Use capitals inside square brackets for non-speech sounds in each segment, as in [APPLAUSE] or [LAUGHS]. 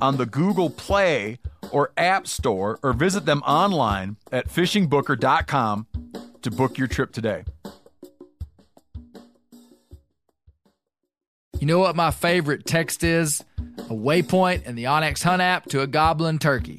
on the Google Play or App Store or visit them online at fishingbooker.com to book your trip today. You know what my favorite text is? A waypoint in the onX Hunt app to a goblin turkey.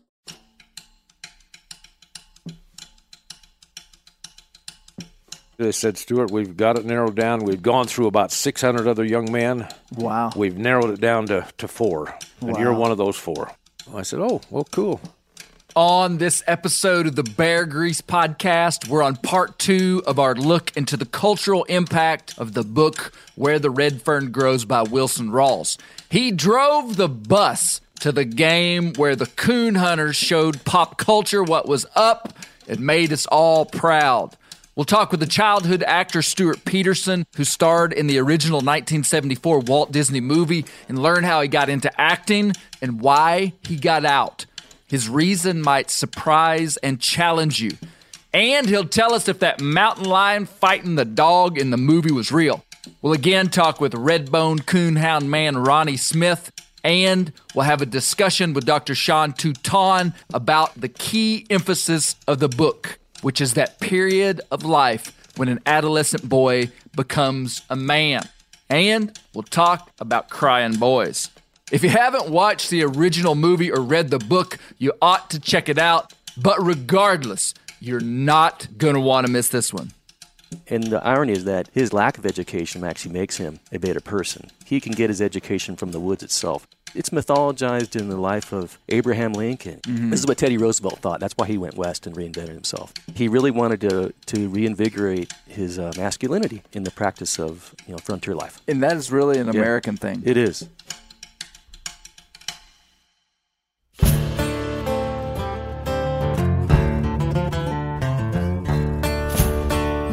They said, Stuart, we've got it narrowed down. We've gone through about 600 other young men. Wow. We've narrowed it down to, to four. And you're one of those four. I said, oh, well, cool. On this episode of the Bear Grease podcast, we're on part two of our look into the cultural impact of the book Where the Red Fern Grows by Wilson Rawls. He drove the bus to the game where the coon hunters showed pop culture what was up. It made us all proud. We'll talk with the childhood actor Stuart Peterson, who starred in the original 1974 Walt Disney movie, and learn how he got into acting and why he got out. His reason might surprise and challenge you. And he'll tell us if that mountain lion fighting the dog in the movie was real. We'll again talk with Redbone Coonhound man Ronnie Smith, and we'll have a discussion with Dr. Sean Teuton about the key emphasis of the book, which is that period of life when an adolescent boy becomes a man. And we'll talk about crying boys. If you haven't watched the original movie or read the book, you ought to check it out. But regardless, you're not going to want to miss this one. And the irony is that his lack of education actually makes him a better person. He can get his education from the woods itself. It's mythologized in the life of Abraham Lincoln. This is what Teddy Roosevelt thought. That's why he went west and reinvented himself. He really wanted to, to reinvigorate his uh, masculinity in the practice of you know frontier life. And that is really an Yeah. American thing. It is.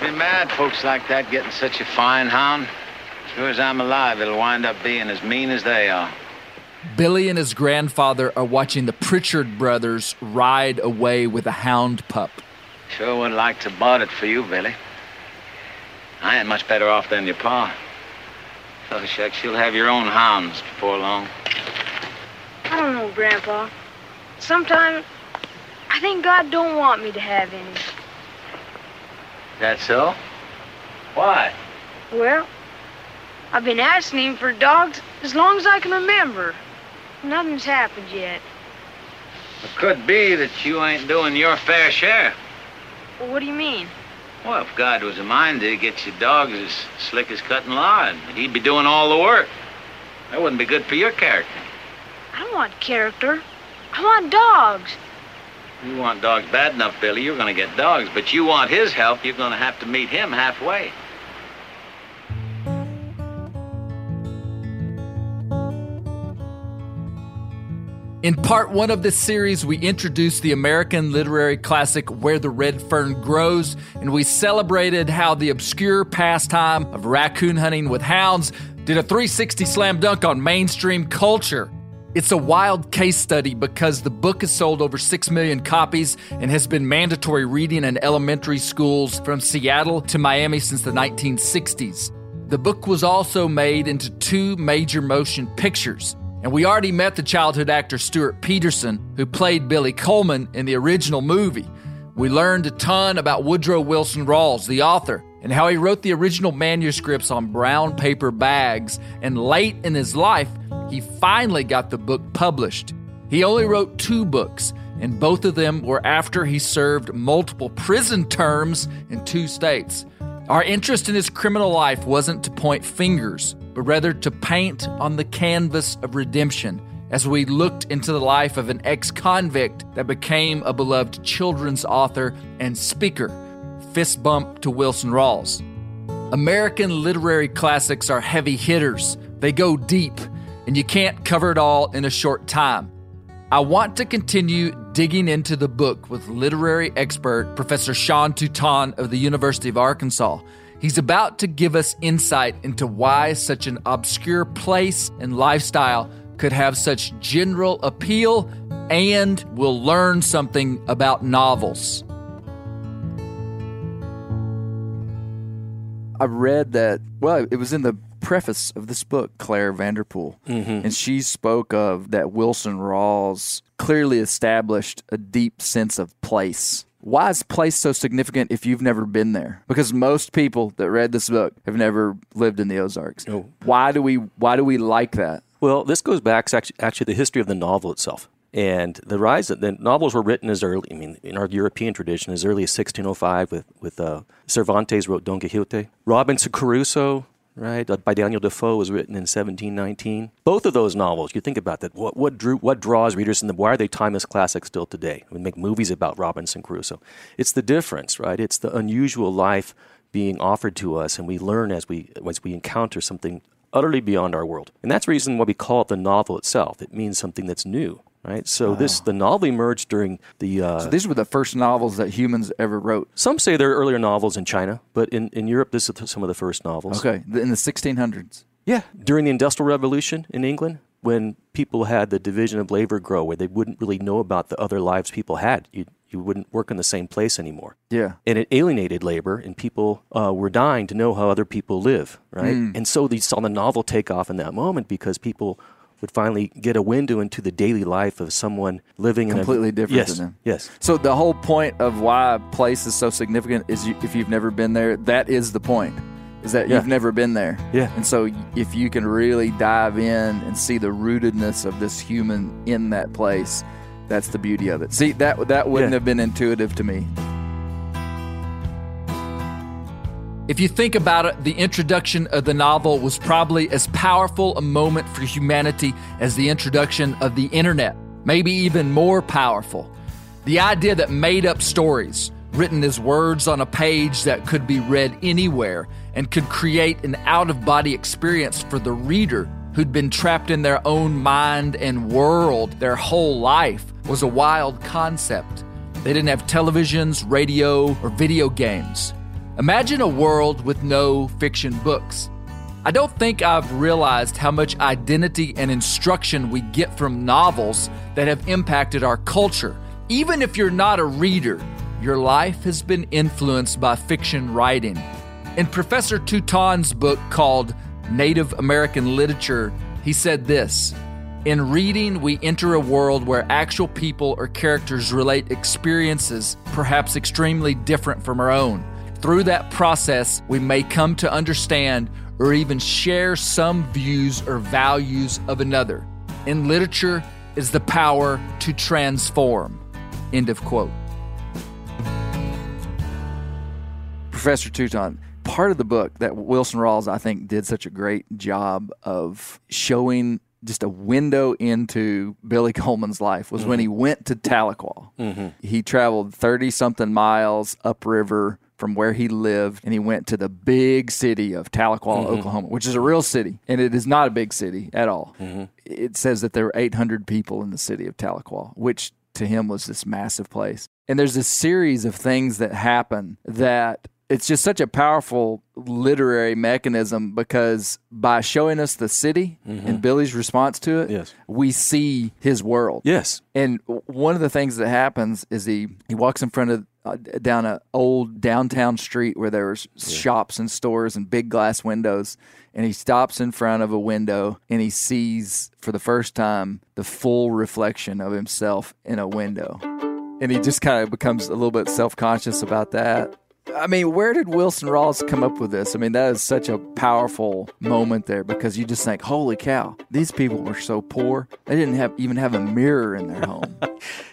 Makes me mad, folks like that getting such a fine hound. Sure as I'm alive, it'll wind up being as mean as they are. Billy and his grandfather are watching the Pritchard brothers ride away with a hound pup. Sure would like to bought it for you, Billy. I ain't much better off than your pa. Oh, shucks, you'll have your own hounds before long. I don't know, Grandpa. Sometimes I think God don't want me to have any. That so? Why? Well, I've been asking him for dogs as long as I can remember. Nothing's happened yet. It could be that you ain't doing your fair share. Well, what do you mean? Well, if God was a mind to get your dogs as slick as cutting lard, he'd be doing all the work. That wouldn't be good for your character. I don't want character. I want dogs. You want dogs bad enough, Billy, you're gonna get dogs. But you want his help, you're gonna have to meet him halfway. In part one of this series, we introduced the American literary classic Where the Red Fern Grows, and we celebrated how the obscure pastime of raccoon hunting with hounds did a 360 slam dunk on mainstream culture. It's a wild case study because the book has sold over 6 million copies and has been mandatory reading in elementary schools from Seattle to Miami since the 1960s. The book was also made into two major motion pictures. And we already met the childhood actor Stuart Peterson, who played Billy Coleman in the original movie. We learned a ton about Woodrow Wilson Rawls, the author, and how he wrote the original manuscripts on brown paper bags. And late in his life, he finally got the book published. He only wrote two books, and both of them were after he served multiple prison terms in two states. Our interest in his criminal life wasn't to point fingers, but rather to paint on the canvas of redemption as we looked into the life of an ex convict that became a beloved children's author and speaker. Fist bump to Wilson Rawls. American literary classics are heavy hitters, they go deep, and you can't cover it all in a short time. I want to continue digging into the book with literary expert Professor Sean Teuton of the University of Arkansas. He's about to give us insight into why such an obscure place and lifestyle could have such general appeal, and we'll learn something about novels. I read that, well, it was in the preface of this book, Clare Vanderpool, mm-hmm. and she spoke of that Wilson Rawls clearly established a deep sense of place. Why is place so significant if you've never been there? Because most people that read this book have never lived in the Ozarks. No. Why do we why do we like that? Well, this goes back to actually, actually the history of the novel itself. And the rise of the novels were written as early, I mean, in our European tradition, as early as 1605 with, with uh, Cervantes wrote Don Quixote. Robinson Crusoe, right, uh, by Daniel Defoe was written in 1719. Both of those novels, you think about that, what, what, drew, what draws readers in them? Why are they timeless classics still today? We make movies about Robinson Crusoe. It's the difference, right? It's the unusual life being offered to us, and we learn as we, as we encounter something utterly beyond our world. And that's the reason why we call it the novel itself. It means something that's new, right? So this the novel emerged during the. Uh, So these were the first novels that humans ever wrote. some say there are earlier novels in China, but in, in Europe, this is some of the first novels. Okay, in the 1600s. Yeah, during the Industrial Revolution in England, when people had the division of labor grow, where they wouldn't really know about the other lives people had, you you wouldn't work in the same place anymore. Yeah. and it alienated labor, and people uh, were dying to know how other people live, right? Hmm. And so they saw the novel take off in that moment because people would finally get a window into the daily life of someone living Completely in a completely different yes, than them. Yes, So the whole point of why a place is so significant is you, if you've never been there, that is the point. Is that Yeah. you've never been there. Yeah. And so if you can really dive in and see the rootedness of this human in that place, that's the beauty of it. See, that that wouldn't Yeah. have been intuitive to me. If you think about it, the introduction of the novel was probably as powerful a moment for humanity as the introduction of the internet, maybe even more powerful. The idea that made up stories, written as words on a page that could be read anywhere and could create an out of body experience for the reader who'd been trapped in their own mind and world their whole life, was a wild concept. They didn't have televisions, radio, or video games. Imagine a world with no fiction books. I don't think I've realized how much identity and instruction we get from novels that have impacted our culture. Even if you're not a reader, your life has been influenced by fiction writing. In Professor Teuton's book called Native American Literature, he said this In reading, we enter a world where actual people or characters relate experiences, perhaps extremely different from our own. Through that process, we may come to understand or even share some views or values of another. In literature is the power to transform. End of quote. Professor Teuton, part of the book that Wilson Rawls, I think, did such a great job of showing just a window into Billy Coleman's life was when mm-hmm. he went to Tahlequah. Mm-hmm. He traveled 30 something miles upriver from where he lived and he went to the big city of Tahlequah, mm-hmm. Oklahoma, which is a real city. And it is not a big city at all. Mm-hmm. It says that there were 800 people in the city of Tahlequah, which to him was this massive place. And there's a series of things that happen that it's just such a powerful literary mechanism because by showing us the city and mm-hmm. Billy's response to it, Yes. we see his world. Yes. And one of the things that happens is he he walks in front of uh, down a old downtown street where there was shops and stores and big glass windows, and he stops in front of a window and he sees for the first time the full reflection of himself in a window, and he just kind of becomes a little bit self conscious about that. I mean, where did Wilson Rawls come up with this? I mean, that is such a powerful moment there because you just think, "Holy cow, these people were so poor; they didn't have even have a mirror in their home." [LAUGHS]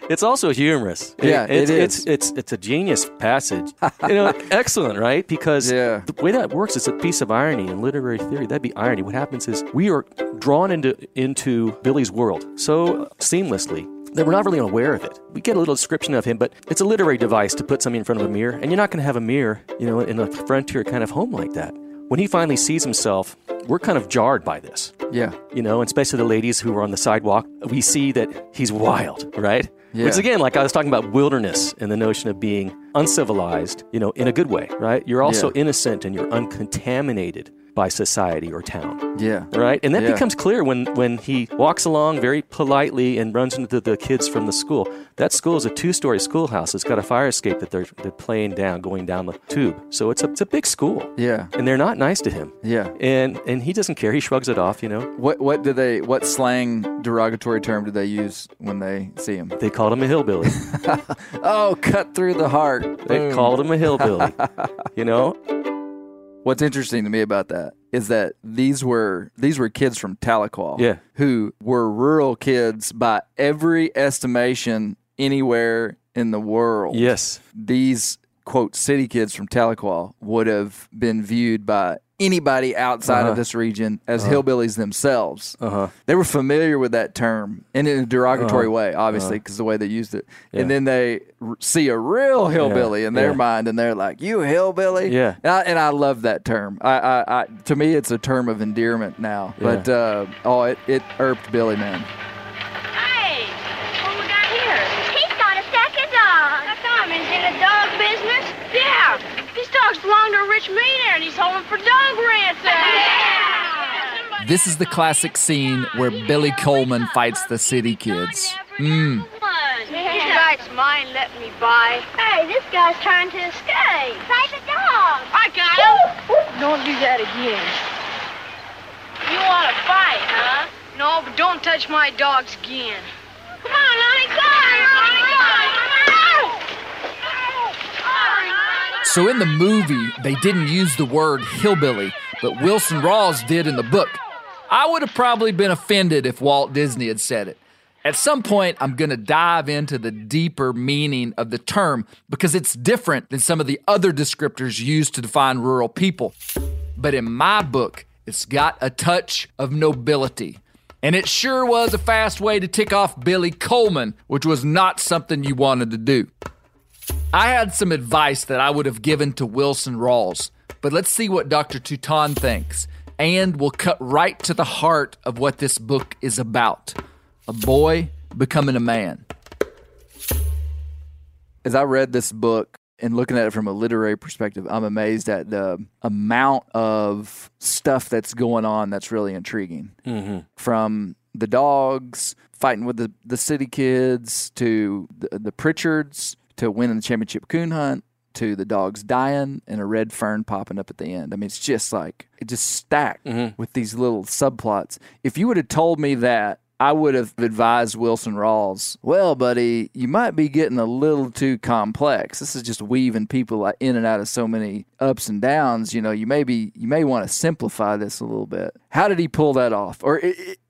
It's also humorous. Yeah, it it's, is. It's, it's it's a genius passage. you know, [LAUGHS] excellent, right? Because Yeah. the way that works is a piece of irony in literary theory. That'd be irony. What happens is we are drawn into into Billy's world so seamlessly that we're not really aware of it. We get a little description of him, but it's a literary device to put something in front of a mirror, and you're not going to have a mirror, you know, in a frontier kind of home like that. When he finally sees himself, we're kind of jarred by this yeah, you know, and especially the ladies who are on the sidewalk, we see that he's wild, right? Yeah. Which again, like I was talking about wilderness and the notion of being uncivilized, you know, in a good way, right? You're also Yeah. innocent and you're uncontaminated by society or town. yeah, Right, and that Yeah. becomes clear when when he walks along very politely and runs into the kids from the school. That school is a two-story schoolhouse. It's got a fire escape that they're they're playing down, going down the tube. So it's a it's a big school. Yeah. and they're not nice to him. yeah. And and he doesn't care. He shrugs it off. You know, What what do they what slang derogatory term do they use when they see him? they called him a hillbilly. [LAUGHS] Oh, cut through the heart. They Boom. called him a hillbilly. [LAUGHS] you know? What's interesting to me about that is that these were these were kids from Tahlequah, Yeah. who were rural kids by every estimation anywhere in the world. Yes. these quote city kids from Tahlequah would have been viewed by anybody outside Uh-huh. of this region as hillbillies themselves. Uh-huh. They were familiar with that term and in a derogatory way, obviously, because the way they used it. And then they r- see a real hillbilly in their yeah. mind, and they're like, "You hillbilly!" Yeah. and I, and I love that term. I, I, I, to me, it's a term of endearment now. But uh, oh, it, it irked Billy, man. Hey, what we got here? He's got a second dog. How come? Is it a dog business? Yeah. These dogs belong to a rich millionaire, and he's holding for dog ransom. Yeah. This is the classic scene where Billy Coleman fights the city kids. Mmm. These guys mine let me buy. Hey, this guy's trying to escape. Save the dog. I got him. Don't do that again. You want to fight, huh? No, but don't touch my dogs again. Come on, Lonnie, come! So in the movie, they didn't use the word hillbilly, but Wilson Rawls did in the book. I would have probably been offended if Walt Disney had said it. At some point, I'm going to dive into the deeper meaning of the term because it's different than some of the other descriptors used to define rural people. But in my book, it's got a touch of nobility. And it sure was a fast way to tick off Billy Coleman, which was not something you wanted to do. I had some advice that I would have given to Wilson Rawls, but let's see what Dr. Teuton thinks. And we'll cut right to the heart of what this book is about a boy becoming a man. As I read this book and looking at it from a literary perspective, I'm amazed at the amount of stuff that's going on that's really intriguing. Mm-hmm. From the dogs fighting with the, the city kids to the, the Pritchards to winning the championship coon hunt to the dogs dying and a red fern popping up at the end. I mean, it's just like it just stacked mm-hmm. with these little subplots. If you would have told me that, I would have advised Wilson Rawls, well, buddy, you might be getting a little too complex. This is just weaving people in and out of so many ups and downs. You know, you may be, you may want to simplify this a little bit. How did he pull that off? Or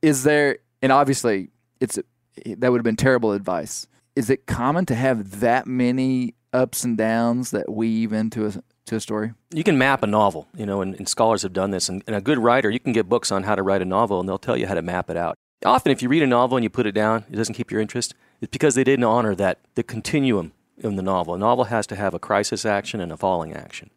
is there, and obviously it's, that would have been terrible advice. Is it common to have that many ups and downs that weave into a, to a story? You can map a novel, you know, and, and scholars have done this. And, and a good writer, you can get books on how to write a novel, and they'll tell you how to map it out. Often, if you read a novel and you put it down, it doesn't keep your interest. It's because they didn't honor that the continuum in the novel. A novel has to have a crisis action and a falling action.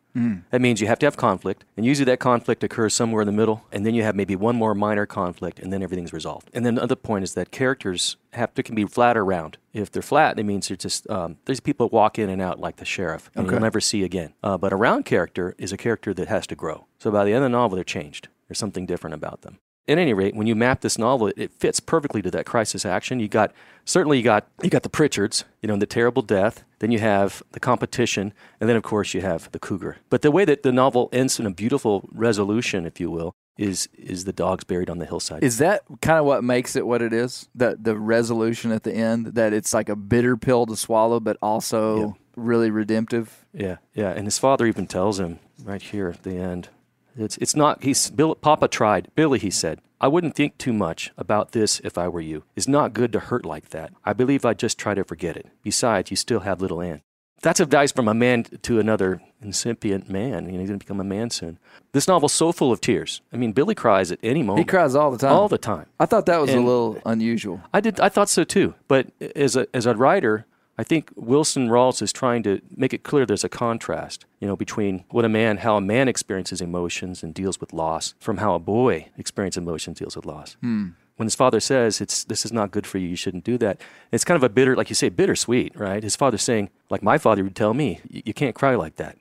That means you have to have conflict, and usually that conflict occurs somewhere in the middle, and then you have maybe one more minor conflict, and then everything's resolved. And then the other point is that characters have to can be flat or round. If they're flat, it means they're just um, there's people that walk in and out like the sheriff, and you'll never see again. Uh, but a round character is a character that has to grow. So by the end of the novel, they're changed. There's something different about them at any rate, when you map this novel, it, it fits perfectly to that crisis action. You got certainly you got you got the Pritchards, you know, and the terrible death. Then you have the competition, and then of course you have the cougar. But the way that the novel ends in a beautiful resolution, if you will, is is the dogs buried on the hillside. Is that kind of what makes it what it is? That the resolution at the end, that it's like a bitter pill to swallow, but also really redemptive. Yeah, yeah. And his father even tells him right here at the end. It's it's not he's Bill Papa tried. Billy, he said, I wouldn't think too much about this if I were you. It's not good to hurt like that. I believe I'd just try to forget it. Besides, you still have little Ann. That's advice from a man to another incipient man. You know, he's going to become a man soon. This novel's so full of tears. I mean, Billy cries at any moment. He cries all the time. all the time. I thought that was a little unusual. I did. I thought so too. But as a as a writer, I think Wilson Rawls is trying to make it clear there's a contrast, you know, between what a man, how a man experiences emotions and deals with loss, from how a boy experiences emotions, deals with loss. When his father says it's this is not good for you, you shouldn't do that. It's kind of a bitter, like you say, bittersweet, right? His father's saying, like my father would tell me, you can't cry like that.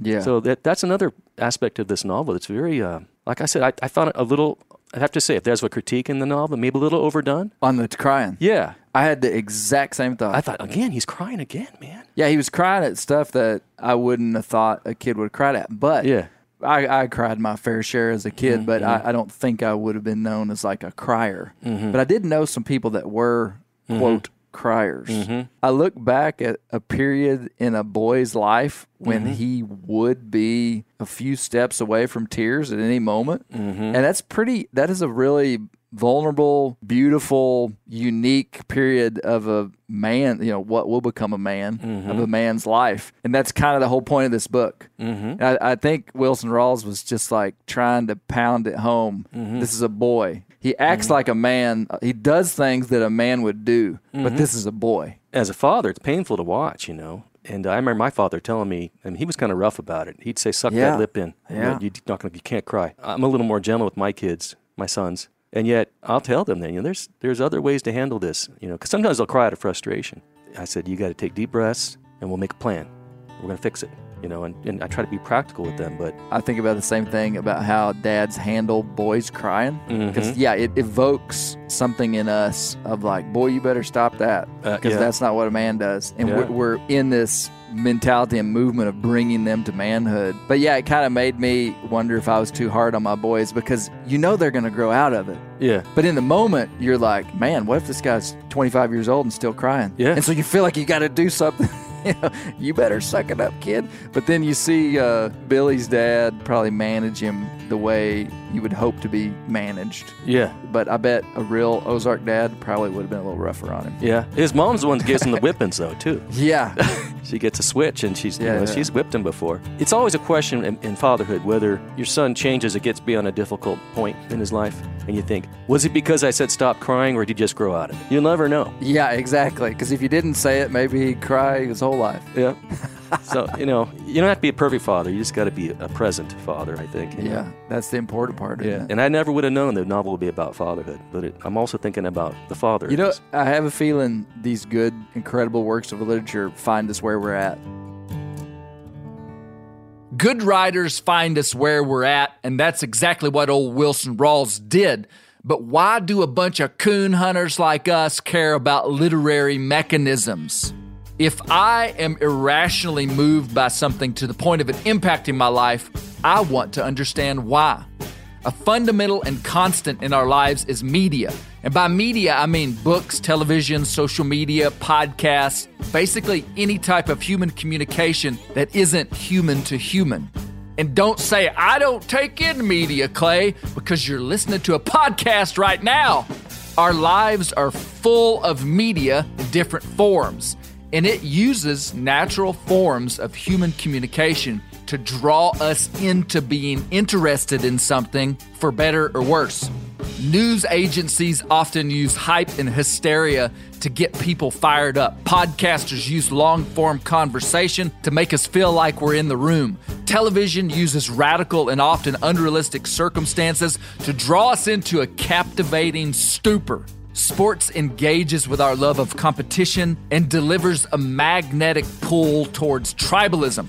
Yeah. So that that's another aspect of this novel that's very, uh, like I said, I, I found it a little. I have to say, if there's a critique in the novel, maybe a little overdone. on the crying. Yeah, I had the exact same thought. I thought again, he's crying again, man. yeah, he was crying at stuff that I wouldn't have thought a kid would have cried at. But Yeah. I, I cried my fair share as a kid, Mm-hmm, but I, I don't think I would have been known as like a crier. Mm-hmm. But I did know some people that were quote criers. Mm-hmm. I look back at a period in a boy's life when Mm-hmm. he would be a few steps away from tears at any moment, Mm-hmm. and that's pretty. That is a really vulnerable, beautiful, unique period of a man, you know, what will become a man Mm-hmm. of a man's life. And that's kind of the whole point of this book. Mm-hmm. I, I think Wilson Rawls was just like trying to pound it home. Mm-hmm. This is a boy. He acts like a man. He does things that a man would do, Mm-hmm. but this is a boy. As a father, it's painful to watch, you know. And I remember my father telling me, and he was kind of rough about it. He'd say, "Suck Yeah. that lip in. You know, Yeah. You're not gonna, you can't cry." I'm a little more gentle with my kids, my sons, and yet I'll tell them that you know there's there's other ways to handle this, you know, because sometimes they'll cry out of frustration. I said, "You got to take deep breaths, and we'll make a plan. We're gonna fix it." You know, and, and I try to be practical with them, but I think about the same thing about how dads handle boys crying. Because, Mm-hmm. yeah, it evokes something in us of like, boy, you better stop that. Uh, Because yeah. that's not what a man does. And Yeah. we're, we're in this mentality and movement of bringing them to manhood. But yeah, it kind of made me wonder if I was too hard on my boys because you know they're going to grow out of it. yeah, But in the moment, you're like, man, what if this guy's 25 years old and still crying? Yeah. And so you feel like you got to do something. [LAUGHS] you, know, you better suck it up, kid. But then you see uh, Billy's dad probably manage him the way you would hope to be managed. yeah, But I bet a real Ozark dad probably would have been a little rougher on him. yeah. His mom's the one that gives him the whippings, though, too. [LAUGHS] Yeah. [LAUGHS] She gets a switch, and she's you know, yeah. she's whipped him before. It's always a question in, in fatherhood whether your son changes or gets beyond a difficult point in his life, and you think, was it because I said stop crying, or did he just grow out of it? You'll never know. yeah, exactly. Because if you didn't say it, maybe he'd cry his whole life. Yeah. [LAUGHS] so you know, you don't have to be a perfect father. You just got to be a present father. I think. you know? Yeah. That's the important part. Yeah. it? And I never would have known the novel would be about fatherhood, but it, I'm also thinking about the father. You know, I have a feeling these good, incredible works of literature find us where we're at. Good writers find us where we're at, and that's exactly what old Wilson Rawls did. But why do a bunch of coon hunters like us care about literary mechanisms? If I am irrationally moved by something to the point of it impacting my life, I want to understand why. A fundamental and constant in our lives is media. And by media, I mean books, television, social media, podcasts, basically any type of human communication that isn't human to human. And don't say, I don't take in media, Clay, because you're listening to a podcast right now. Our lives are full of media in different forms, and it uses natural forms of human communication to draw us into being interested in something for better or worse. News agencies often use hype and hysteria to get people fired up. Podcasters use long form conversation to make us feel like we're in the room. Television uses radical and often unrealistic circumstances to draw us into a captivating stupor. Sports engages with our love of competition and delivers a magnetic pull towards tribalism.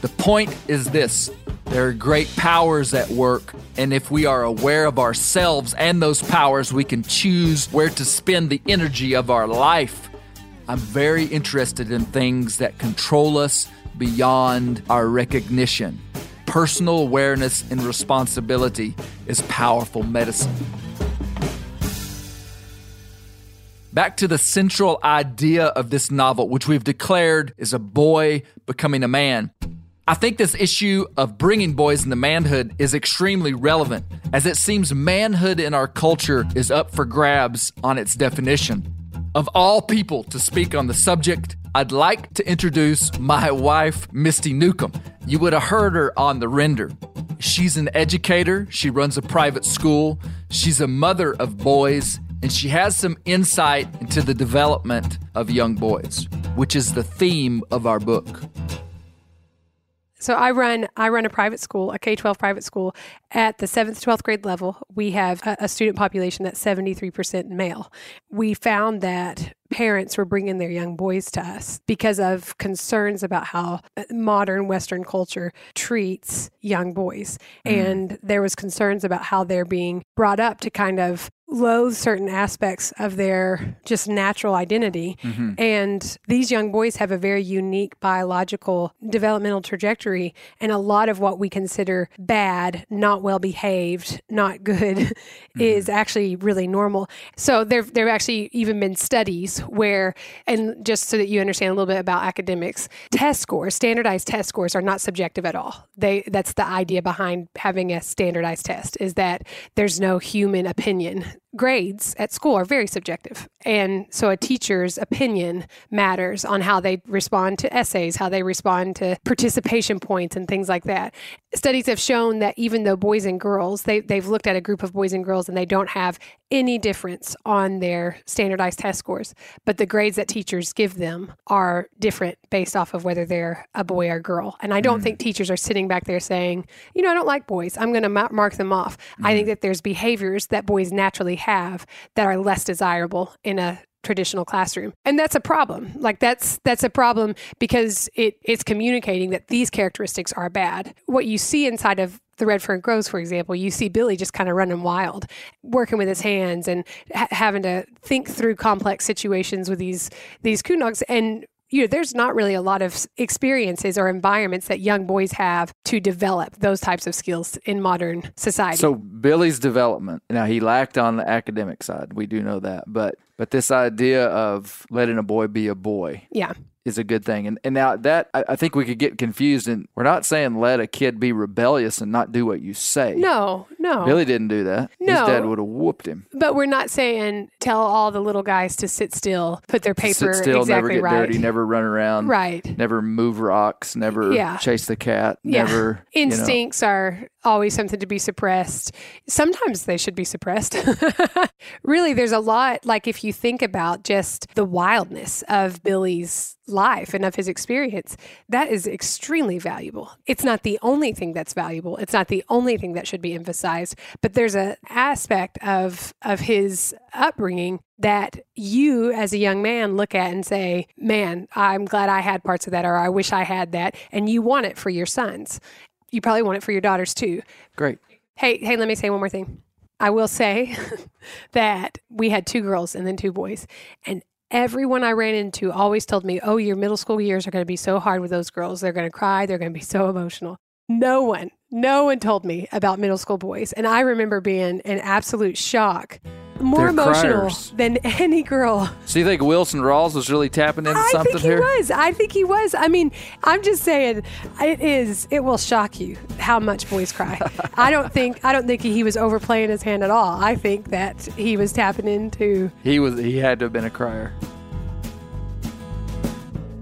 The point is this there are great powers at work, and if we are aware of ourselves and those powers, we can choose where to spend the energy of our life. I'm very interested in things that control us beyond our recognition. Personal awareness and responsibility is powerful medicine. Back to the central idea of this novel, which we've declared is a boy becoming a man. I think this issue of bringing boys into manhood is extremely relevant, as it seems manhood in our culture is up for grabs on its definition. Of all people to speak on the subject, I'd like to introduce my wife, Misty Newcomb. You would have heard her on the render. She's an educator, she runs a private school, she's a mother of boys, and she has some insight into the development of young boys, which is the theme of our book. So I run I run a private school, a K twelve private school at the seventh twelfth grade level. We have a, a student population that's seventy three percent male. We found that parents were bringing their young boys to us because of concerns about how modern Western culture treats young boys, mm. and there was concerns about how they're being brought up to kind of loathe certain aspects of their just natural identity. Mm-hmm. And these young boys have a very unique biological developmental trajectory. And a lot of what we consider bad, not well behaved, not good, [LAUGHS] mm-hmm. is actually really normal. So there, there have actually even been studies where, and just so that you understand a little bit about academics, test scores, standardized test scores are not subjective at all. They, that's the idea behind having a standardized test is that there's no human opinion grades at school are very subjective. And so a teacher's opinion matters on how they respond to essays, how they respond to participation points, and things like that. Studies have shown that even though boys and girls, they, they've looked at a group of boys and girls and they don't have any difference on their standardized test scores, but the grades that teachers give them are different based off of whether they're a boy or girl. And I don't mm. think teachers are sitting back there saying, you know, I don't like boys. I'm going to ma- mark them off. I think mm. that there's behaviors that boys naturally have that are less desirable in a traditional classroom and that's a problem like that's that's a problem because it it's communicating that these characteristics are bad what you see inside of the red fern grows for example you see billy just kind of running wild working with his hands and ha- having to think through complex situations with these these coon dogs and you know, there's not really a lot of experiences or environments that young boys have to develop those types of skills in modern society. So Billy's development. Now he lacked on the academic side. We do know that, but but this idea of letting a boy be a boy yeah. Is a good thing. And and now that I, I think we could get confused. And we're not saying let a kid be rebellious and not do what you say. No, no. Billy didn't do that. No. His dad would have whooped him. But we're not saying tell all the little guys to sit still, put their paper Sit still, exactly never get right. dirty, never run around, Right. never move rocks, never Yeah. chase the cat, Yeah. never you know. Instincts are always something to be suppressed. Sometimes they should be suppressed. [LAUGHS] really, there's a lot, like if you think about just the wildness of Billy's life and of his experience, that is extremely valuable. It's not the only thing that's valuable. It's not the only thing that should be emphasized, but there's an aspect of of his upbringing that you as a young man look at and say, "Man, I'm glad I had parts of that or I wish I had that." And you want it for your sons. You probably want it for your daughters too. Great. Hey, hey, let me say one more thing. I will say [LAUGHS] that we had two girls and then two boys. And everyone I ran into always told me, oh, your middle school years are going to be so hard with those girls. They're going to cry. They're going to be so emotional. No one, no one told me about middle school boys. And I remember being in absolute shock. More They're emotional criers. than [LAUGHS] any girl. So you think Wilson Rawls was really tapping into I something think he here? was. I think he was. I mean, I'm just saying, it is. It will shock you how much boys cry. [LAUGHS] I don't think. I don't think he was overplaying his hand at all. I think that he was tapping into. He was. He had to have been a crier.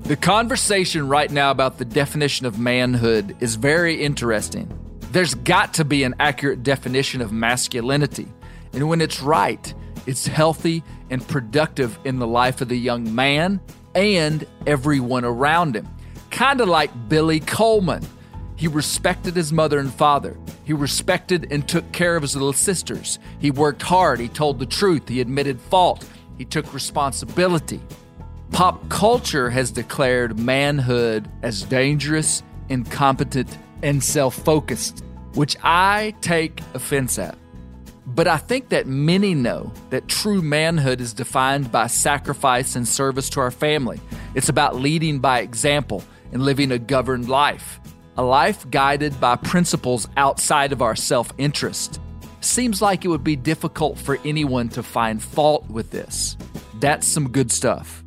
The conversation right now about the definition of manhood is very interesting. There's got to be an accurate definition of masculinity. And when it's right, it's healthy and productive in the life of the young man and everyone around him. Kind of like Billy Coleman. He respected his mother and father. He respected and took care of his little sisters. He worked hard. He told the truth. He admitted fault. He took responsibility. Pop culture has declared manhood as dangerous, incompetent, and self focused, which I take offense at. But I think that many know that true manhood is defined by sacrifice and service to our family. It's about leading by example and living a governed life, a life guided by principles outside of our self interest. Seems like it would be difficult for anyone to find fault with this. That's some good stuff.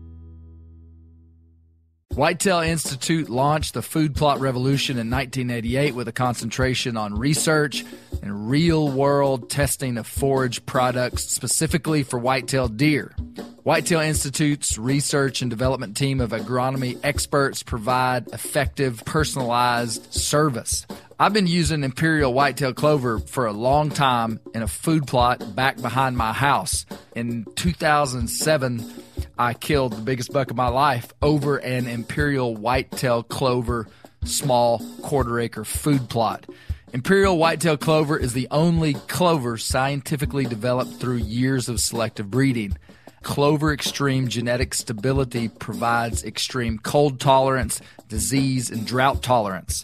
Whitetail Institute launched the food plot revolution in 1988 with a concentration on research and real world testing of forage products specifically for whitetail deer. Whitetail Institute's research and development team of agronomy experts provide effective, personalized service. I've been using Imperial Whitetail Clover for a long time in a food plot back behind my house. In 2007, I killed the biggest buck of my life over an Imperial Whitetail Clover small quarter acre food plot. Imperial Whitetail Clover is the only clover scientifically developed through years of selective breeding. Clover Extreme genetic stability provides extreme cold tolerance, disease, and drought tolerance.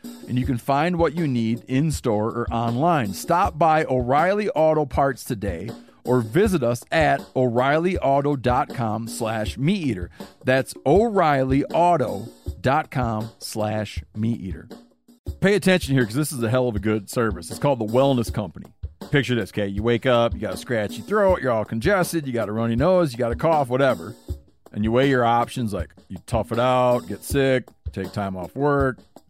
and you can find what you need in store or online. Stop by O'Reilly Auto Parts today or visit us at o'reillyauto.com slash meat eater. That's o'reillyauto.com slash meat eater. Pay attention here because this is a hell of a good service. It's called the Wellness Company. Picture this, okay? You wake up, you got a scratchy throat, you're all congested, you got a runny nose, you got a cough, whatever. And you weigh your options like you tough it out, get sick, take time off work,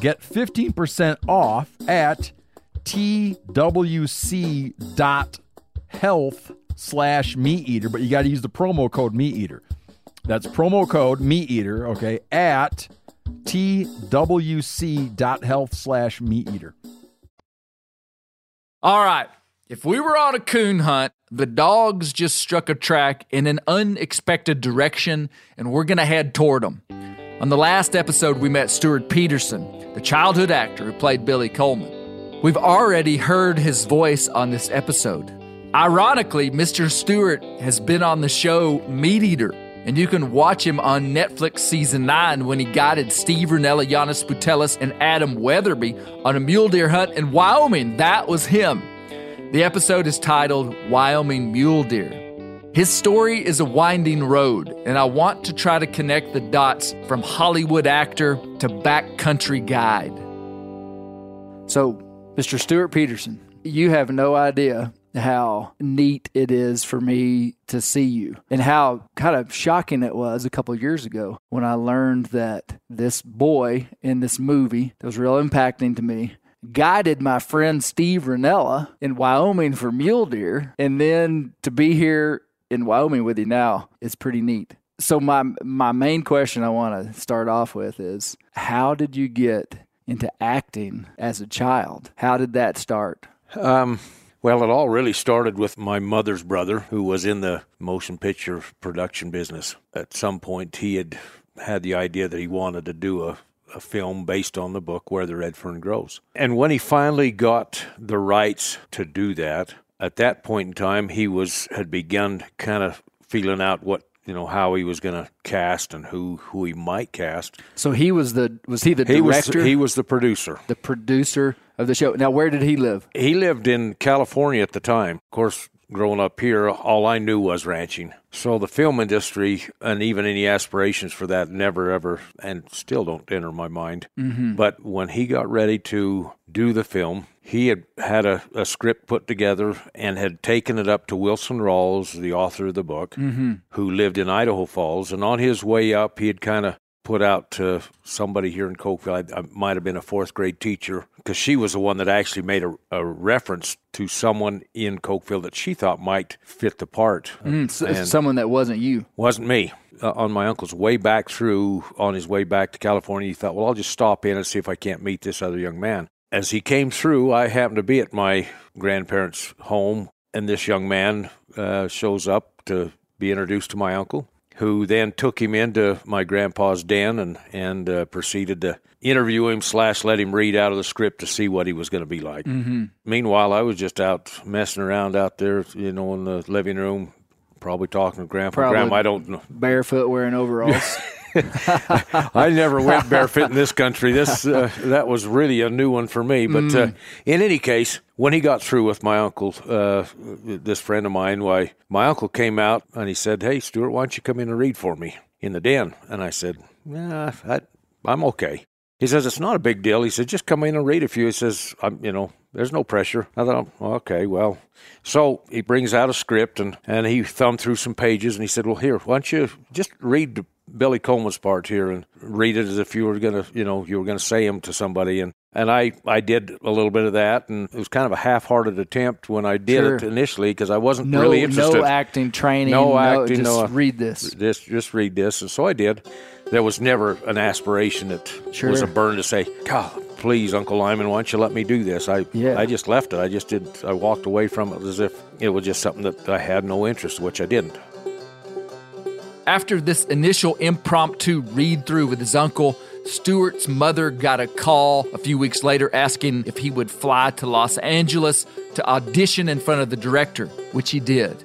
Get 15% off at twc.health slash meat eater, but you got to use the promo code meat eater. That's promo code meat eater, okay, at twc.health slash meat eater. All right. If we were on a coon hunt, the dogs just struck a track in an unexpected direction and we're going to head toward them. On the last episode, we met Stuart Peterson, the childhood actor who played Billy Coleman. We've already heard his voice on this episode. Ironically, Mr. Stuart has been on the show Meat Eater, and you can watch him on Netflix season 9 when he guided Steve Rinella, Janis Putelis, and Adam Weatherby on a mule deer hunt in Wyoming. That was him. The episode is titled Wyoming Mule Deer. His story is a winding road, and I want to try to connect the dots from Hollywood actor to backcountry guide. So, Mr. Stuart Petersen, you have no idea how neat it is for me to see you and how kind of shocking it was a couple years ago when I learned that this boy in this movie that was real impacting to me guided my friend Steve Rinella in Wyoming for mule deer and then to be here in Wyoming with you now is pretty neat. So my my main question I want to start off with is how did you get into acting as a child? How did that start? Um, well, it all really started with my mother's brother, who was in the motion picture production business. At some point, he had had the idea that he wanted to do a, a film based on the book Where the Red Fern Grows. And when he finally got the rights to do that, at that point in time, he was had begun kind of feeling out what you know how he was going to cast and who who he might cast. So he was the was he the He was director? he was the producer. the producer of the show. Now, where did he live? He lived in California at the time. Of course, growing up here, all I knew was ranching. So the film industry and even any aspirations for that never ever and still don't enter my mind. Mm-hmm. But when he got ready to do the film, he had had a, a script put together and had taken it up to Wilson Rawls, the author of the book, who lived in Idaho Falls. And on his way up, he had kind of put out to somebody here in Cokeville. I, I might have been a fourth grade teacher because she was the one that actually made a, a reference to someone in Cokeville that she thought might fit the part. And- someone that wasn't you. wasn't me. Uh, on my uncle's way back through, on his way back to California, he thought, well, I'll just stop in and see if I can't meet this other young man. As he came through, I happened to be at my grandparents' home, and this young man uh, shows up to be introduced to my uncle, who then took him into my grandpa's den and and uh, proceeded to interview him slash let him read out of the script to see what he was going to be like. Mm-hmm. Meanwhile, I was just out messing around out there, you know, in the living room, probably talking to grandpa. Probably. Grandma, I don't know. Barefoot wearing overalls. [LAUGHS] [LAUGHS] I never went barefoot in this country. This uh, that was really a new one for me. But uh, in any case, when he got through with my uncle, uh, this friend of mine, why my uncle came out and he said, "Hey, Stuart, why don't you come in and read for me in the den?" And I said, "Nah, I, I'm okay." He says it's not a big deal. He says just come in and read a few. He says, I'm, you know, there's no pressure. I thought, okay, well. So he brings out a script and and he thumbed through some pages and he said, well, here, why don't you just read the Billy Coleman's part here and read it as if you were gonna, you know, you were gonna say him to somebody and. And I, I did a little bit of that, and it was kind of a half-hearted attempt when I did Sure. it initially because I wasn't no, really interested. no acting training. No acting, Just no- read this. Just just read this, and so I did. There was never an aspiration that Sure. was a burn to say, God, please, Uncle Lyman, why don't you let me do this? I Yeah. I just left it. I just did. I walked away from it as if it was just something that I had no interest, which I didn't. After this initial impromptu read through with his uncle, Stuart's mother got a call a few weeks later asking if he would fly to Los Angeles to audition in front of the director, which he did.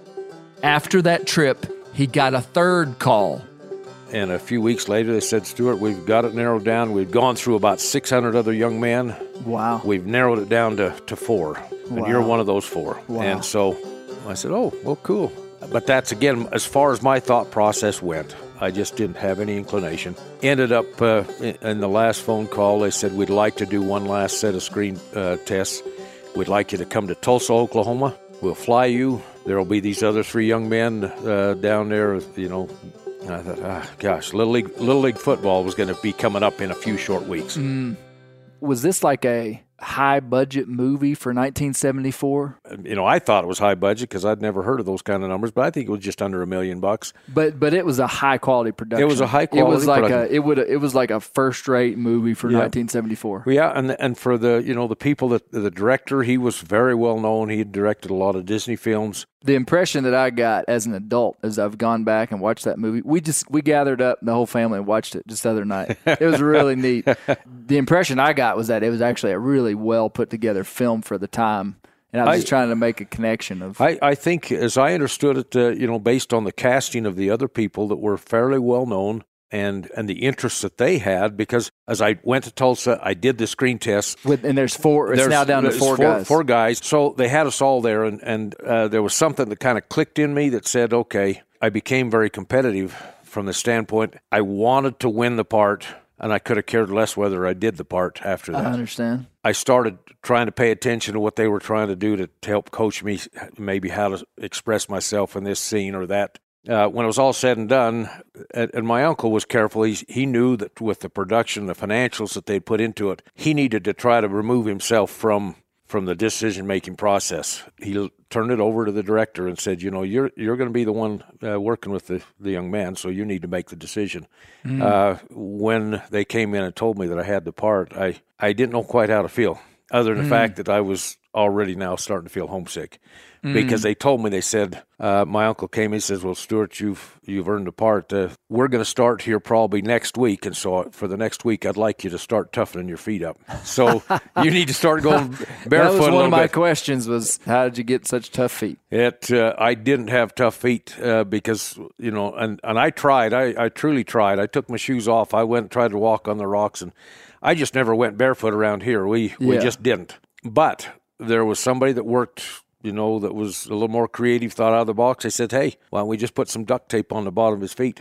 After that trip, he got a third call. And a few weeks later, they said, Stuart, we've got it narrowed down. We've gone through about 600 other young men. Wow. We've narrowed it down to, to four. And you're one of those four. Wow. And so I said, oh, well, cool. But that's, again, as far as my thought process went. I just didn't have any inclination. Ended up uh, in the last phone call, they said, we'd like to do one last set of screen uh, tests. We'd like you to come to Tulsa, Oklahoma. We'll fly you. There will be these other three young men uh, down there, you know. I thought, ah, gosh, Little League, Little League football was going to be coming up in a few short weeks. Was this like a high budget movie for 1974. Um, you know, I thought it was high budget because I'd never heard of those kind of numbers, but I think it was just under a million bucks. But but it was a high quality production. It was a high quality. It was like production. a it would it was like a first rate movie for Yeah. 1974. Well, yeah, and and for the you know the people that the director, he was very well known. He had directed a lot of Disney films. The impression that I got as an adult as I've gone back and watched that movie, we just we gathered up the whole family and watched it just the other night. It was really [LAUGHS] neat. The impression I got was that it was actually a really well put together film for the time, and I was I- just trying to make a connection of. I, I think, as I understood it, uh, you know, based on the casting of the other people that were fairly well known and and the interests that they had, because as I went to Tulsa, I did the screen test. with, and there's four. It's There's- now down to there's four, guys. Four guys. So they had us all there, and and uh, there was something that kind of clicked in me that said, okay, I became very competitive from the standpoint I wanted to win the part, and I could have cared less whether I did the part after that. I understand. I started trying to pay attention to what they were trying to do to, to help coach me, maybe how to express myself in this scene or that. Uh, when it was all said and done, and, and my uncle was careful. He, he knew that with the production, the financials that they'd put into it, he needed to try to remove himself from from the decision making process. He l- turned it over to the director and said, "You know, you're you're going to be the one uh, working with the, the young man, so you need to make the decision." Uh, when they came in and told me that I had the part, I I didn't know quite how to feel, other than the fact that I was already now starting to feel homesick. Because they told me, they said, uh, my uncle came. He says, "Well, Stuart, you've you've earned a part. Uh, we're going to start here probably next week, and so for the next week, I'd like you to start toughening your feet up. So you need to start going [LAUGHS] barefoot that was one of my bit." questions. Was how did you get such tough feet? It uh, I didn't have tough feet uh, because you know, and and I tried. I I truly tried. I took my shoes off. I went and tried to walk on the rocks, and I just never went barefoot around here. We we Yeah. just didn't. But there was somebody that worked. You know, that was a little more creative, thought out of the box. They said, "Hey, why don't we just put some duct tape on the bottom of his feet?"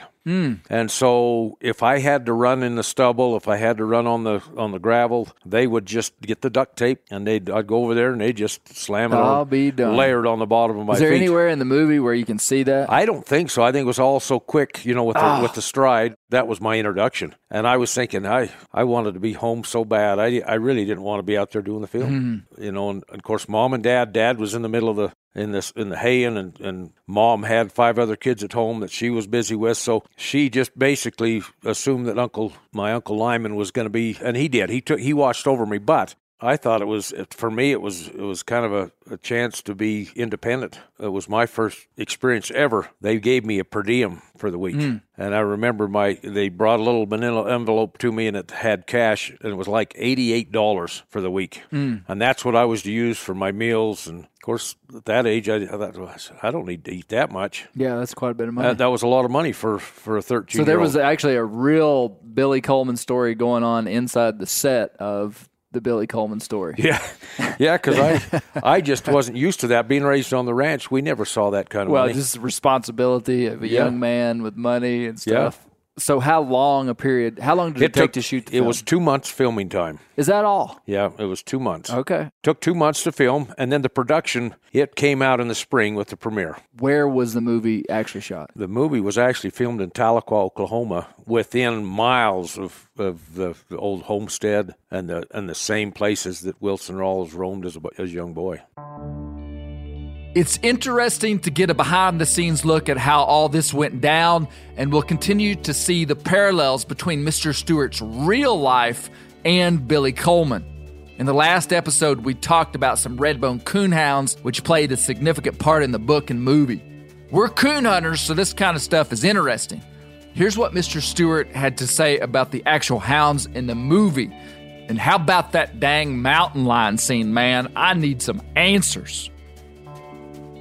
And so, if I had to run in the stubble, if I had to run on the on the gravel, they would just get the duct tape, and they'd I'd go over there and they would just slam it I'll on, be done. layered on the bottom of my feet. Is there feet. anywhere in the movie where you can see that? I don't think so. I think it was all so quick, you know, with the, Ah. with the stride. That was my introduction, and I was thinking, I I wanted to be home so bad. I I really didn't want to be out there doing the field, Mm-hmm. you know. And of course, mom and dad. Dad was in the middle of the in this in the haying, and and mom had five other kids at home that she was busy with. So she just basically assumed that Uncle my Uncle Lyman was going to be, and he did. He took he watched over me, but. I thought it was for me. It was it was kind of a, a chance to be independent. It was my first experience ever. They gave me a per diem for the week, hmm. and I remember my they brought a little manila envelope to me, and it had cash, and it was like eighty eight dollars for the week, hmm. and that's what I was to use for my meals. And of course, at that age, I, I thought well, I don't need to eat that much. yeah, that's quite a bit of money. That, that was a lot of money for for a thirteen. so there was actually a real Billy Coleman story going on inside the set of the Billy Coleman story. Yeah, yeah, because I I just wasn't used to that. Being raised on the ranch, we never saw that kind of Well, money. just responsibility of a Yeah. young man with money and Yeah. stuff. So how long a period? How long did it, take to shoot? The it film? was two months filming time. Is that all? Yeah, it was two months. Okay. Took two months to film, and then the production it came out in the spring with the premiere. Where was the movie actually shot? The movie was actually filmed in Tahlequah, Oklahoma, within miles of, of the, the old homestead and the and the same places that Wilson Rawls roamed as a, as a young boy. It's interesting to get a behind the scenes look at how all this went down, and we'll continue to see the parallels between Mr. Stewart's real life and Billy Coleman. In the last episode, we talked about some redbone coonhounds, which played a significant part in the book and movie. We're coon hunters, so this kind of stuff is interesting. Here's what Mr. Stewart had to say about the actual hounds in the movie. And how about that dang mountain lion scene, man? I need some answers.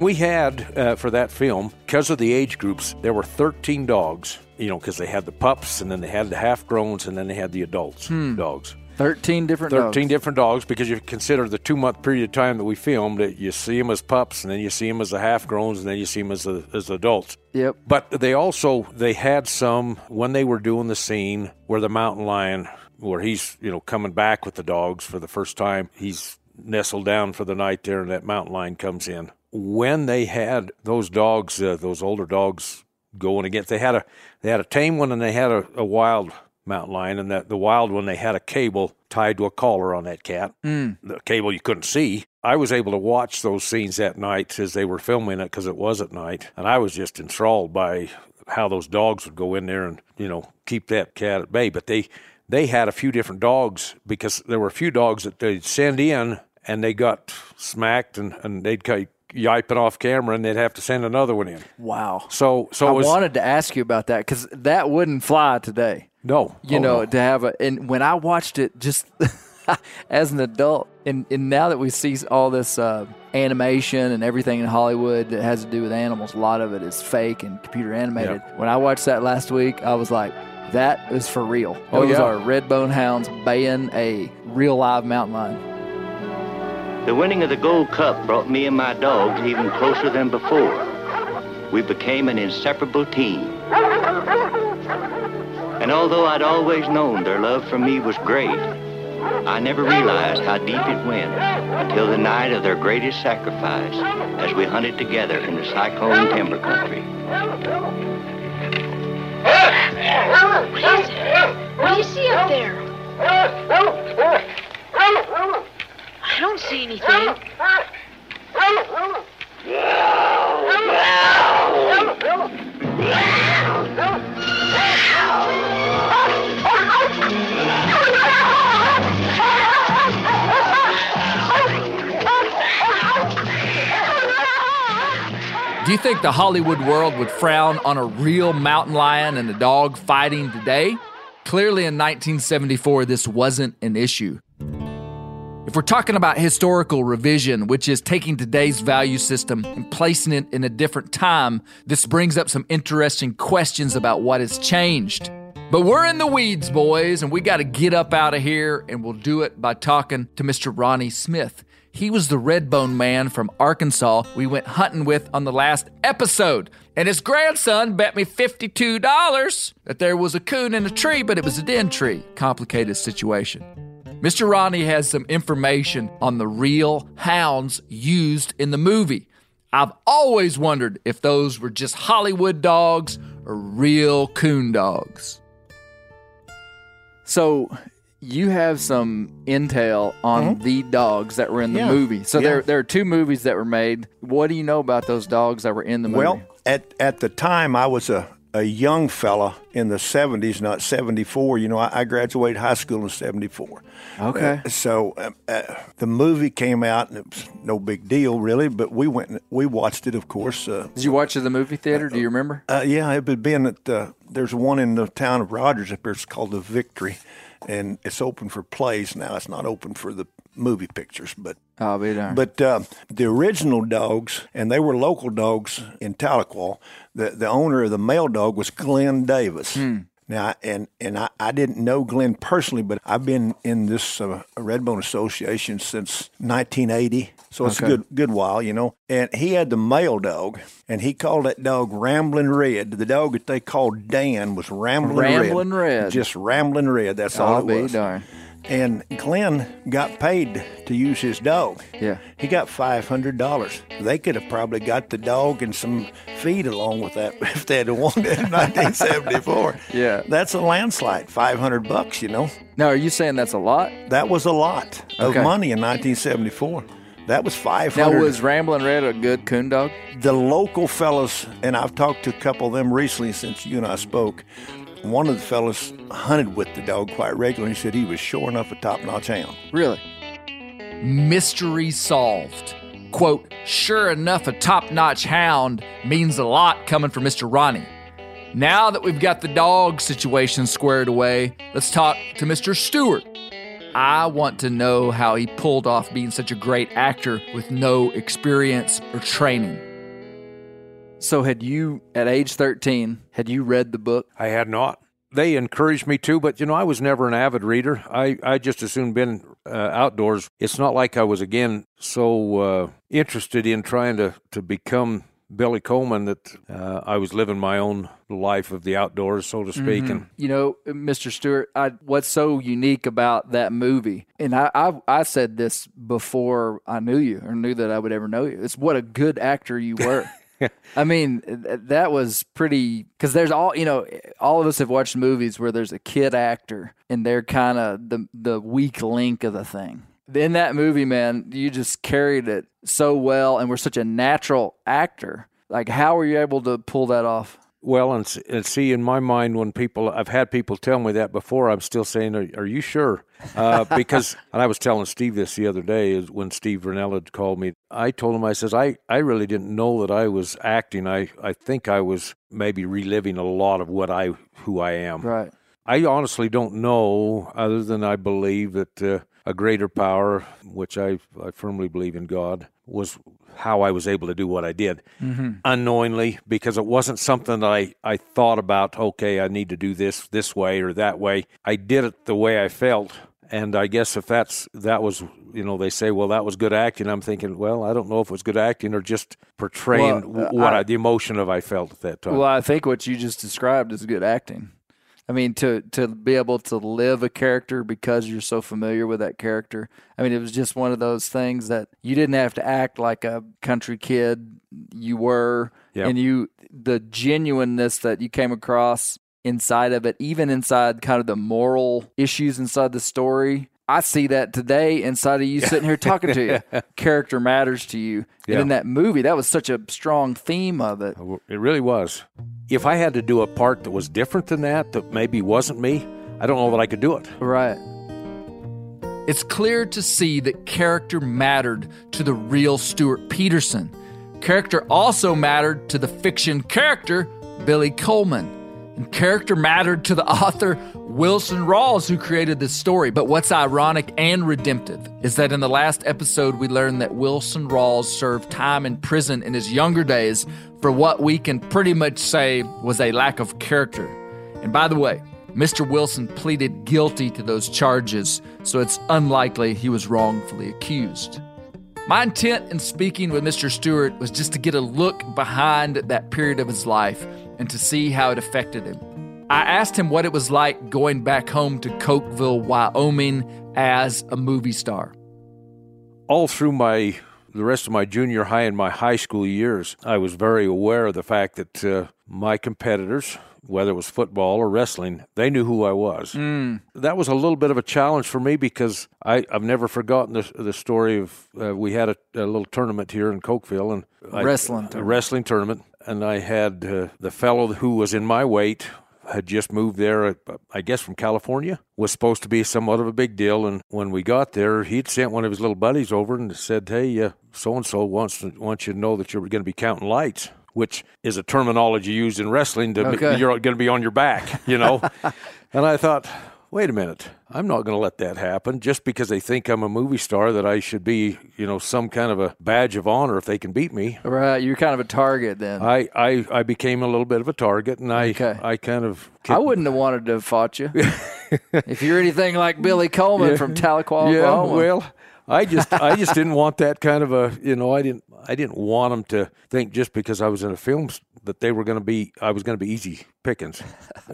We had uh, for that film because of the age groups. There were 13 dogs. You know, because they had the pups, and then they had the half growns, and then they had the adults dogs. 13 different 13 dogs. different dogs because you consider the two month period of time that we filmed that you see them as pups and then you see them as the half growns and then you see them as, the, as adults Yep. but they also they had some when they were doing the scene where the mountain lion where he's you know coming back with the dogs for the first time he's nestled down for the night there and that mountain lion comes in when they had those dogs uh, those older dogs going against they had a they had a tame one and they had a, a wild mountain lion and that the wild one they had a cable tied to a collar on that cat. Hmm. The cable you couldn't see. I was able to watch those scenes that night as they were filming it because it was at night, and I was just enthralled by how those dogs would go in there and you know keep that cat at bay. But they they had a few different dogs because there were a few dogs that they'd send in and they got smacked and, and they'd keep yiping off camera and they'd have to send another one in. Wow. So so I was wanted to ask you about that because that wouldn't fly today. no You Oh, know, no. to have a and when I watched it just [LAUGHS] as an adult, and, and now that we see all this uh, animation and everything in Hollywood that has to do with animals, a lot of it is fake and computer animated. When I watched that last week, I was like, that is for real. Oh, Those yeah. are red bone hounds baying a real live mountain lion. The winning of the Gold Cup brought me and my dogs even closer than before. We became an inseparable team. And although I'd always known their love for me was great, I never realized how deep it went until the night of their greatest sacrifice as we hunted together in the cyclone timber country. What is it? What do you see up there? I don't see anything. Do you think the Hollywood world would frown on a real mountain lion and a dog fighting today? Clearly, in 1974, this wasn't an issue. If we're talking about historical revision, which is taking today's value system and placing it in a different time, this brings up some interesting questions about what has changed. But we're in the weeds, boys, and we got to get up out of here, and we'll do it by talking to Mr. Ronnie Smith. He was the Redbone man from Arkansas we went hunting with on the last episode. And his grandson bet me $52 that there was a coon in a tree, but it was a den tree. Complicated situation. Mr. Ronnie has some information on the real hounds used in the movie. I've always wondered if those were just Hollywood dogs or real coon dogs. So, you have some intel on mm-hmm. the dogs that were in the Yeah. movie. So Yeah. there there are two movies that were made. What do you know about those dogs that were in the movie? Well, at at the time, I was a, a young fella in the 70s, not 74. You know, I, I graduated high school in 74. Okay. Uh, so uh, uh, the movie came out, and it was no big deal, really, but we went and we watched it, of course. Uh, Did you watch it at the movie theater? Do you remember? uh, yeah, it had been at uh, there's one in the town of Rogers up here. It's called the Victory, and it's open for plays now. It's not open for the movie pictures, but I'll be darned. but uh, the original dogs, and they were local dogs in Tahlequah. The the owner of the male dog was Glenn Davis. Now, and and I, I didn't know Glenn personally, but I've been in this uh, Redbone Association since 1980, so it's Okay. a good good while, you know. And he had the male dog, and he called that dog Ramblin' Red. The dog that they called Dan was Ramblin' Red. Ramblin' Red. just Ramblin' Red. That's all I'll it be was. darned. And Glenn got paid to use his dog. Yeah. He got five hundred dollars. They could have probably got the dog and some feed along with that [LAUGHS] if they had wanted it in [LAUGHS] 1974. Yeah. that's a landslide. Five hundred bucks, you know. Now, are you saying that's a lot? That was a lot of money in 1974. That was five Now, hundred. was Ramblin' Red a good coon dog? the local fellas, and I've talked to a couple of them recently since you and I spoke. One of the fellas hunted with the dog quite regularly. He said he was sure enough a top-notch hound. Really? Mystery solved. Quote, sure enough, a top notch hound means a lot coming from Mr. Ronnie. Now that we've got the dog situation squared away, let's talk to Mr. Stewart. I want to know how he pulled off being such a great actor with no experience or training. So, had you, at age 13, had you read the book? I had not. They encouraged me to, but you know, I was never an avid reader. I, I just as soon been uh, outdoors. It's not like I was again so uh, interested in trying to, to become Billy Coleman that uh, I was living my own life of the outdoors, so to speak. And You know, Mr. Stewart, I, what's so unique about that movie, and I, I I said this before I knew you or knew that I would ever know you. It's what a good actor you [LAUGHS] were. I mean, th- that was pretty because there's all you know. All of us have watched movies where there's a kid actor and they're kind of the the weak link of the thing. In that movie, man, you just carried it so well, and were such a natural actor. Like, how were you able to pull that off? Well, and, and see, in my mind, when people, I've had people tell me that before, I'm still saying, Are, are you sure? Uh, [LAUGHS] because, and I was telling Steve this the other day, is when Steve Rinella had called me. I told him, I says, I, I really didn't know that I was acting. I, I think I was maybe reliving a lot of what I, who I am. Right. I honestly don't know, other than I believe that uh, a greater power, which I, I firmly believe in God, was how I was able to do what I did unknowingly because it wasn't something that I, I thought about, okay, I need to do this this way or that way. I did it the way I felt. And I guess if that's that was you know they say well that was good acting I'm thinking well I don't know if it was good acting or just portraying Well, uh, what I- I, the emotion of I felt at that time. Well, I think what you just described is good acting. I mean, to to be able to live a character because you're so familiar with that character. I mean, it was just one of those things that you didn't have to act like a country kid. You were, Yep. and you the genuineness that you came across inside of it, even inside kind of the moral issues inside the story. I see that today inside of you sitting here talking to you. [LAUGHS] Character matters to you. And in that movie, that was such a strong theme of it. It really was. If I had to do a part that was different than that, that maybe wasn't me, I don't know that I could do it. Right. It's clear to see that character mattered to the real Stuart Petersen. Character also mattered to the fiction character, Billy Coleman. And character mattered to the author, Wilson Rawls, who created this story. But what's ironic and redemptive is that in the last episode, we learned that Wilson Rawls served time in prison in his younger days for what we can pretty much say was a lack of character. And by the way, Mr. Wilson pleaded guilty to those charges, so it's unlikely he was wrongfully accused. My intent in speaking with Mr. Stewart was just to get a look behind that period of his life and to see how it affected him. I asked him what it was like going back home to Cokeville, Wyoming as a movie star. All through my the rest of my junior high and my high school years, I was very aware of the fact that uh, my competitors, whether it was football or wrestling, they knew who I was. That was a little bit of a challenge for me because I, I've never forgotten the, the story of uh, we had a, a little tournament here in Cokeville and I- Wrestling a tournament. wrestling tournament, and I had uh, the fellow who was in my weight had just moved there, uh, I guess from California, was supposed to be somewhat of a big deal. And when we got there, he'd sent one of his little buddies over and said, "Hey, so and so wants to, wants you to know that you're going to be counting lights." Which is a terminology used in wrestling to Okay. you're going to be on your back, you know. [LAUGHS] and I thought, wait a minute, I'm not going to let that happen just because they think I'm a movie star that I should be, you know, some kind of a badge of honor if they can beat me. Right, you're kind of a target then. I, I, I became a little bit of a target, and I Okay. I kind of I wouldn't have wanted to have fought you. [LAUGHS] if you're anything like Billy Coleman from Tahlequah, yeah. Oklahoma. Well, I just I just didn't want that kind of a you know I didn't I didn't want them to think just because I was in a film that they were going to be I was going to be easy pickings,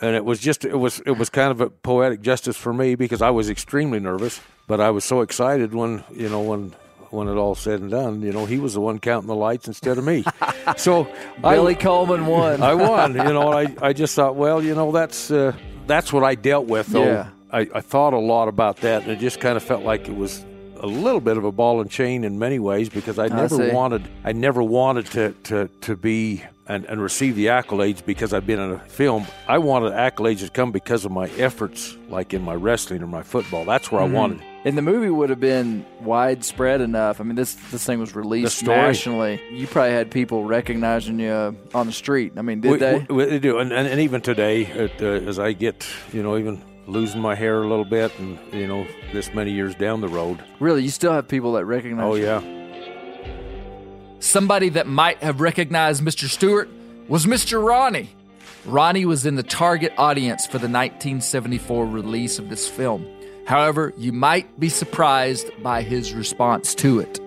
and it was just it was it was kind of a poetic justice for me because I was extremely nervous, but I was so excited when you know when. When it all said and done, you know, he was the one counting the lights instead of me. [LAUGHS] So I- Billy Coleman won. I won. You know, I, [LAUGHS] I just thought, well, you know, that's uh, that's what I dealt with. Though Yeah. I, I thought a lot about that, and it just kind of felt like it was a little bit of a ball and chain in many ways because I never see. wanted I never wanted to to, to be and, and receive the accolades because I've been in a film. I wanted accolades to come because of my efforts, like in my wrestling or my football. That's where I wanted. And the movie would have been widespread enough. I mean, this this thing was released nationally. You probably had people recognizing you on the street. I mean, did we, they? We, we do, and, and, and even today, it, uh, as I get, you know, even losing my hair a little bit, and you know, this many years down the road. really, you still have people that recognize. Oh you. yeah, Somebody that might have recognized Mr. Stewart was Mr. Ronnie. Ronnie was in the target audience for the 1974 release of this film. However, you might be surprised by his response to it.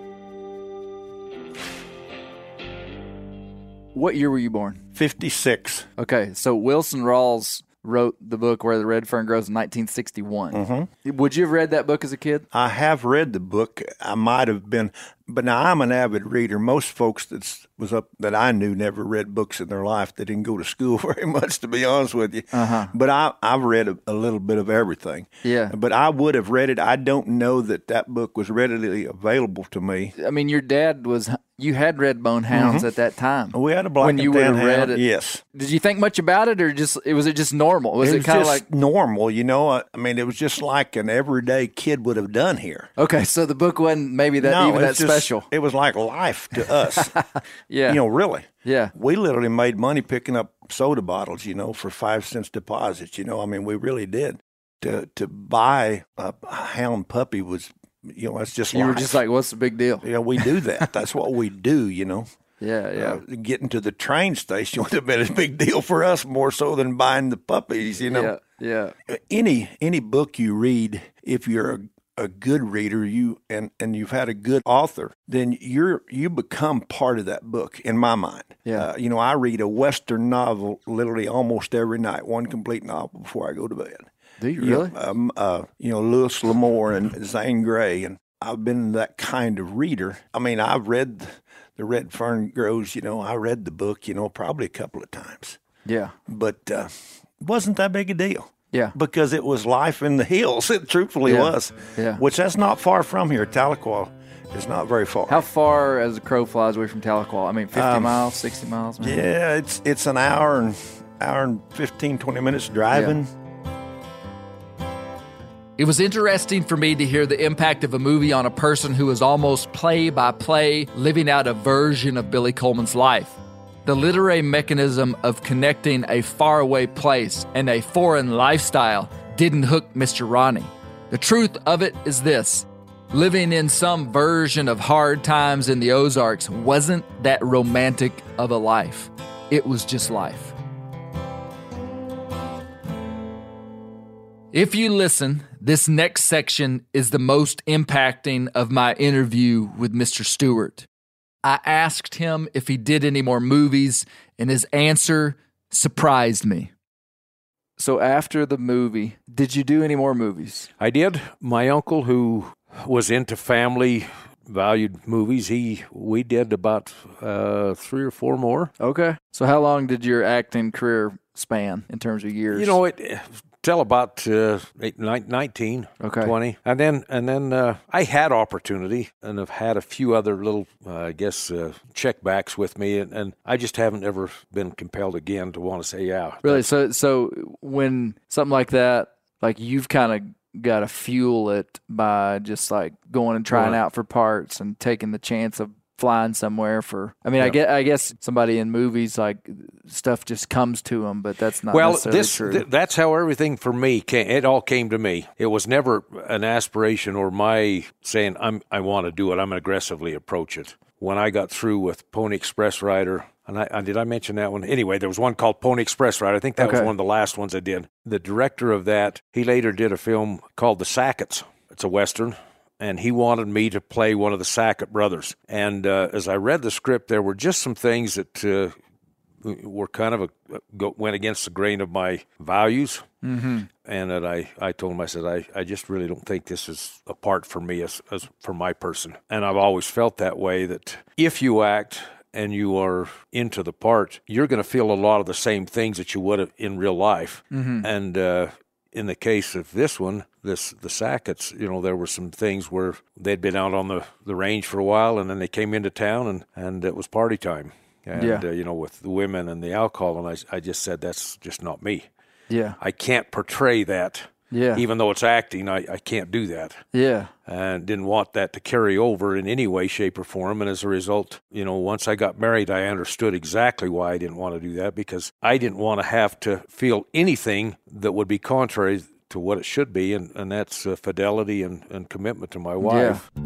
What year were you born? 56. Okay, so Wilson Rawls wrote the book Where the Red Fern Grows in 1961. Mm-hmm. Would you have read that book as a kid? I have read the book. I might have been but now I'm an avid reader. Most folks that was up that I knew never read books in their life. They didn't go to school [LAUGHS] very much, to be honest with you. Uh-huh. But I I've read a, a little bit of everything. Yeah. But I would have read it. I don't know that that book was readily available to me. I mean, your dad was. You had Redbone Hounds at that time. We had a black when and you would tan have read it. Yes. Did you think much about it, or just it was it just normal? Was it it, kind of like normal, you know? I I mean, it was just like an everyday kid would have done here. okay? So the book wasn't maybe that no, even that just- special. It was like life to us. [LAUGHS] Yeah. You know, really. Yeah. We literally made money picking up soda bottles, you know, for five cents deposits. You know, I mean, we really did. To to buy a hound puppy was, you know, that's just You were just like, what's the big deal? know, we do that. [LAUGHS] That's what we do. You know. Yeah, yeah. Uh, getting to the train station [LAUGHS] would have been a big deal for us more so than buying the puppies. You know, yeah, yeah. any any book you read, if you're a, good reader, you and and you've had a good author, then you're you become part of that book. In my mind, Yeah. Uh, you know, I read a western novel literally almost every night, one complete novel before I go to bed. Do you really? um, uh, you know, Louis L'Amour and Zane Grey, and I've been that kind of reader. I mean, I've read the Red Fern Grows. You know, I read the book. You know, probably a couple of times, Yeah. but uh, it wasn't that big a deal Yeah. because it was life in the hills. [LAUGHS] It truthfully Yeah. was. Yeah. Which that's not far from here. Tahlequah is not very far. How far as a crow flies away from Tahlequah? I mean, 50 Um, miles, 60 miles? maybe? yeah, it's it's an hour and hour and 15, 20 minutes driving. It was interesting for me to hear the impact of a movie on a person who was almost play by play living out a version of Billy Coleman's life. The literary mechanism of connecting a faraway place and a foreign lifestyle didn't hook Mr. Ronnie. The truth of it is this living in some version of hard times in the Ozarks wasn't that romantic of a life, it was just life. If you listen, this next section is the most impacting of my interview with Mr. Stewart. I asked him if he did any more movies, and his answer surprised me. So, after the movie, did you do any more movies? I did. My uncle, who was into family valued movies, he we did about uh, three or four more. Okay. So, how long did your acting career span in terms of years? You know, it till about uh, eight, nine, 19, Okay. 20. And then and then uh, I had opportunity and have had a few other little, uh, I guess, uh, checkbacks with me. And, and I just haven't ever been compelled again to want to say, yeah. Really? So, so when something like that, like you've kind of got to fuel it by just like going and trying Right. out for parts and taking the chance of flying somewhere for. I mean, I Yeah. get, I guess somebody in movies like stuff just comes to them, but that's not well, necessarily this true. th- that's how everything for me came. It all came to me. It was never an aspiration or my saying I'm I want to do it. I'm aggressively approach it. When I got through with Pony Express Rider, and I, I did I mention that one? Anyway, there was one called Pony Express Rider. I think that was one of the last ones I did. The director of that, he later did a film called The Sacketts. It's a western. And he wanted me to play one of the Sackett brothers. And uh, as I read the script, there were just some things that uh, were kind of a go, went against the grain of my values, mm-hmm. and that I I told him I said I, I just really don't think this is a part for me as as for my person, and I've always felt that way that if you act and you are into the part, you're going to feel a lot of the same things that you would have in real life, Mhm. and. Uh, in the case of this one, this the Sacketts, you know, there were some things where they'd been out on the, the range for a while, and then they came into town, and, and it was party time, and Yeah. uh, you know, with the women and the alcohol, and I I just said that's just not me. Yeah. I can't portray that. Yeah. Even though it's acting, I, I can't do that. Yeah. And didn't want that to carry over in any way, shape, or form. And as a result, you know, once I got married, I understood exactly why I didn't want to do that because I didn't want to have to feel anything that would be contrary to what it should be, and, and that's uh, fidelity and, and commitment to my wife. Yeah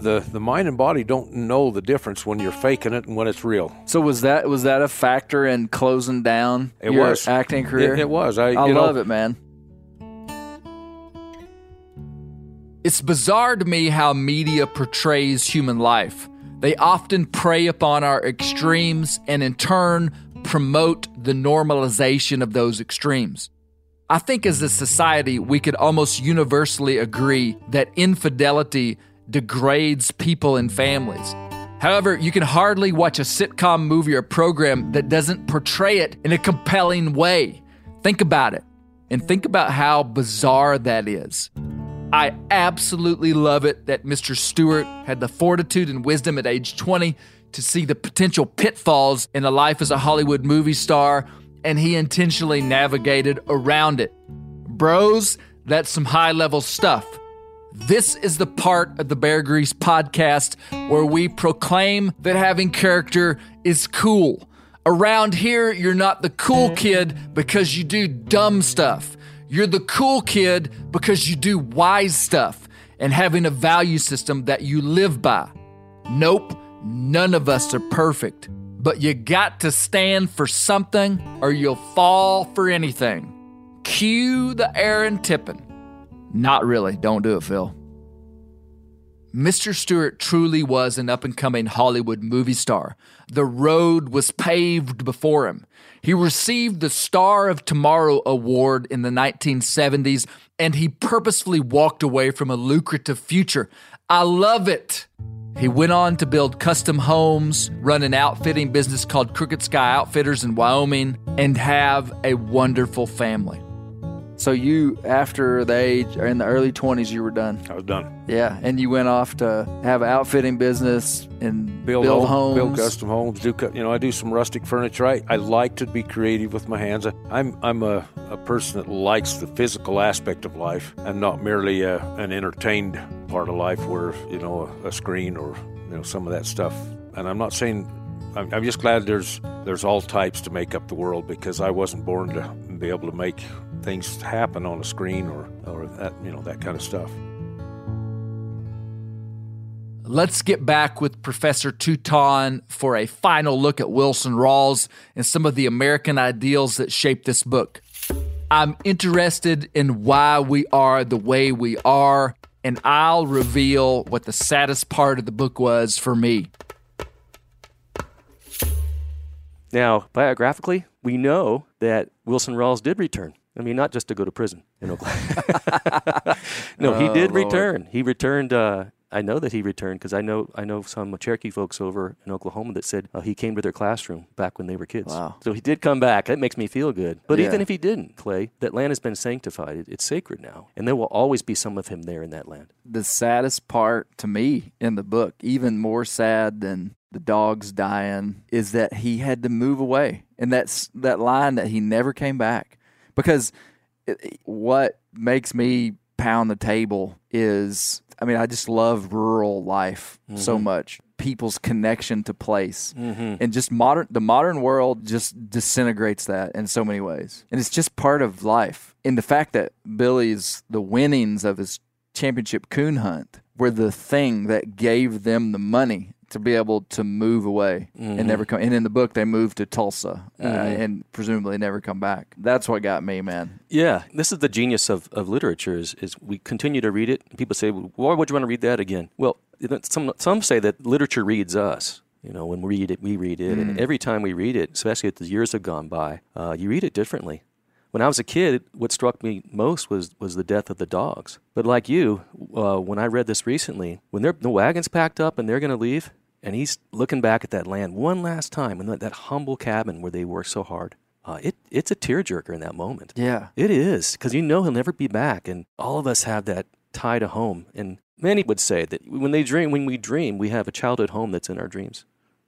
The the mind and body don't know the difference when you're faking it and when it's real. So was that was that a factor in closing down It your was. acting career? It, it was. I, I you know, love it, man. It's bizarre to me how media portrays human life. They often prey upon our extremes and, in turn, promote the normalization of those extremes. I think as a society, we could almost universally agree that infidelity degrades people and families. However, you can hardly watch a sitcom movie or program that doesn't portray it in a compelling way. Think about it and think about how bizarre that is. I absolutely love it that Mr. Stewart had the fortitude and wisdom at age 20 to see the potential pitfalls in a life as a Hollywood movie star, and he intentionally navigated around it. Bros, that's some high level stuff. This is the part of the Bear Grease podcast where we proclaim that having character is cool. Around here, you're not the cool kid because you do dumb stuff. You're the cool kid because you do wise stuff and having a value system that you live by. Nope, none of us are perfect, but you got to stand for something or you'll fall for anything. Cue the Aaron Tippin. Not really. Don't do it, Phil. Mr. Stewart truly was an up and coming Hollywood movie star. The road was paved before him. He received the Star of Tomorrow Award in the 1970s, and he purposefully walked away from a lucrative future. I love it. He went on to build custom homes, run an outfitting business called Crooked Sky Outfitters in Wyoming, and have a wonderful family. So you, after the age or in the early twenties, you were done. I was done. Yeah, and you went off to have an outfitting business and build, build home- homes. build custom homes. Do you know? I do some rustic furniture. I, I like to be creative with my hands. I, I'm I'm a, a person that likes the physical aspect of life, and not merely a, an entertained part of life where you know a, a screen or you know some of that stuff. And I'm not saying. I'm, I'm just glad there's there's all types to make up the world because I wasn't born to be able to make things happen on a screen or or that you know that kind of stuff. Let's get back with Professor Teuton for a final look at Wilson Rawls and some of the American ideals that shape this book. I'm interested in why we are the way we are, and I'll reveal what the saddest part of the book was for me. Now, biographically, we know that Wilson Rawls did return. I mean, not just to go to prison in Oklahoma. [LAUGHS] no, he Oh, did Lord. return. He returned. Uh, I know that he returned because I know I know some Cherokee folks over in Oklahoma that said uh, he came to their classroom back when they were kids. Wow. So he did come back. That makes me feel good. But Yeah. even if he didn't, Clay, that land has been sanctified. It's sacred now, and there will always be some of him there in that land. the saddest part to me in the book, even more sad than the dogs dying, is that he had to move away. And that's that line that he never came back. Because it, what makes me pound the table is I mean, I just love rural life so mm-hmm. much. People's connection to place. Mm-hmm. And just modern the modern world just disintegrates that in so many ways. And it's just part of life. And the fact that Billy's the winnings of his championship coon hunt were the thing that gave them the money to be able to move away and never come. And in the book, they moved to Tulsa uh, and presumably never come back. That's what got me, man. Yeah, this is the genius of, of literature is, is we continue to read it. People say, well, why would you want to read that again? Well, some, some say that literature reads us. You know, when we read it, we read it. And every time we read it, especially as the years have gone by, uh, you read it differently. When I was a kid, what struck me most was, was the death of the dogs. But like you, uh, when I read this recently, when they're, the wagon's packed up and they're going to leave, and he's looking back at that land one last time and that, that humble cabin where they worked so hard, uh, it, it's a tearjerker in that moment. Yeah. It is because you know he'll never be back, and all of us have that tie to home. And many would say that when they dream, when we dream, we have a childhood home that's in our dreams,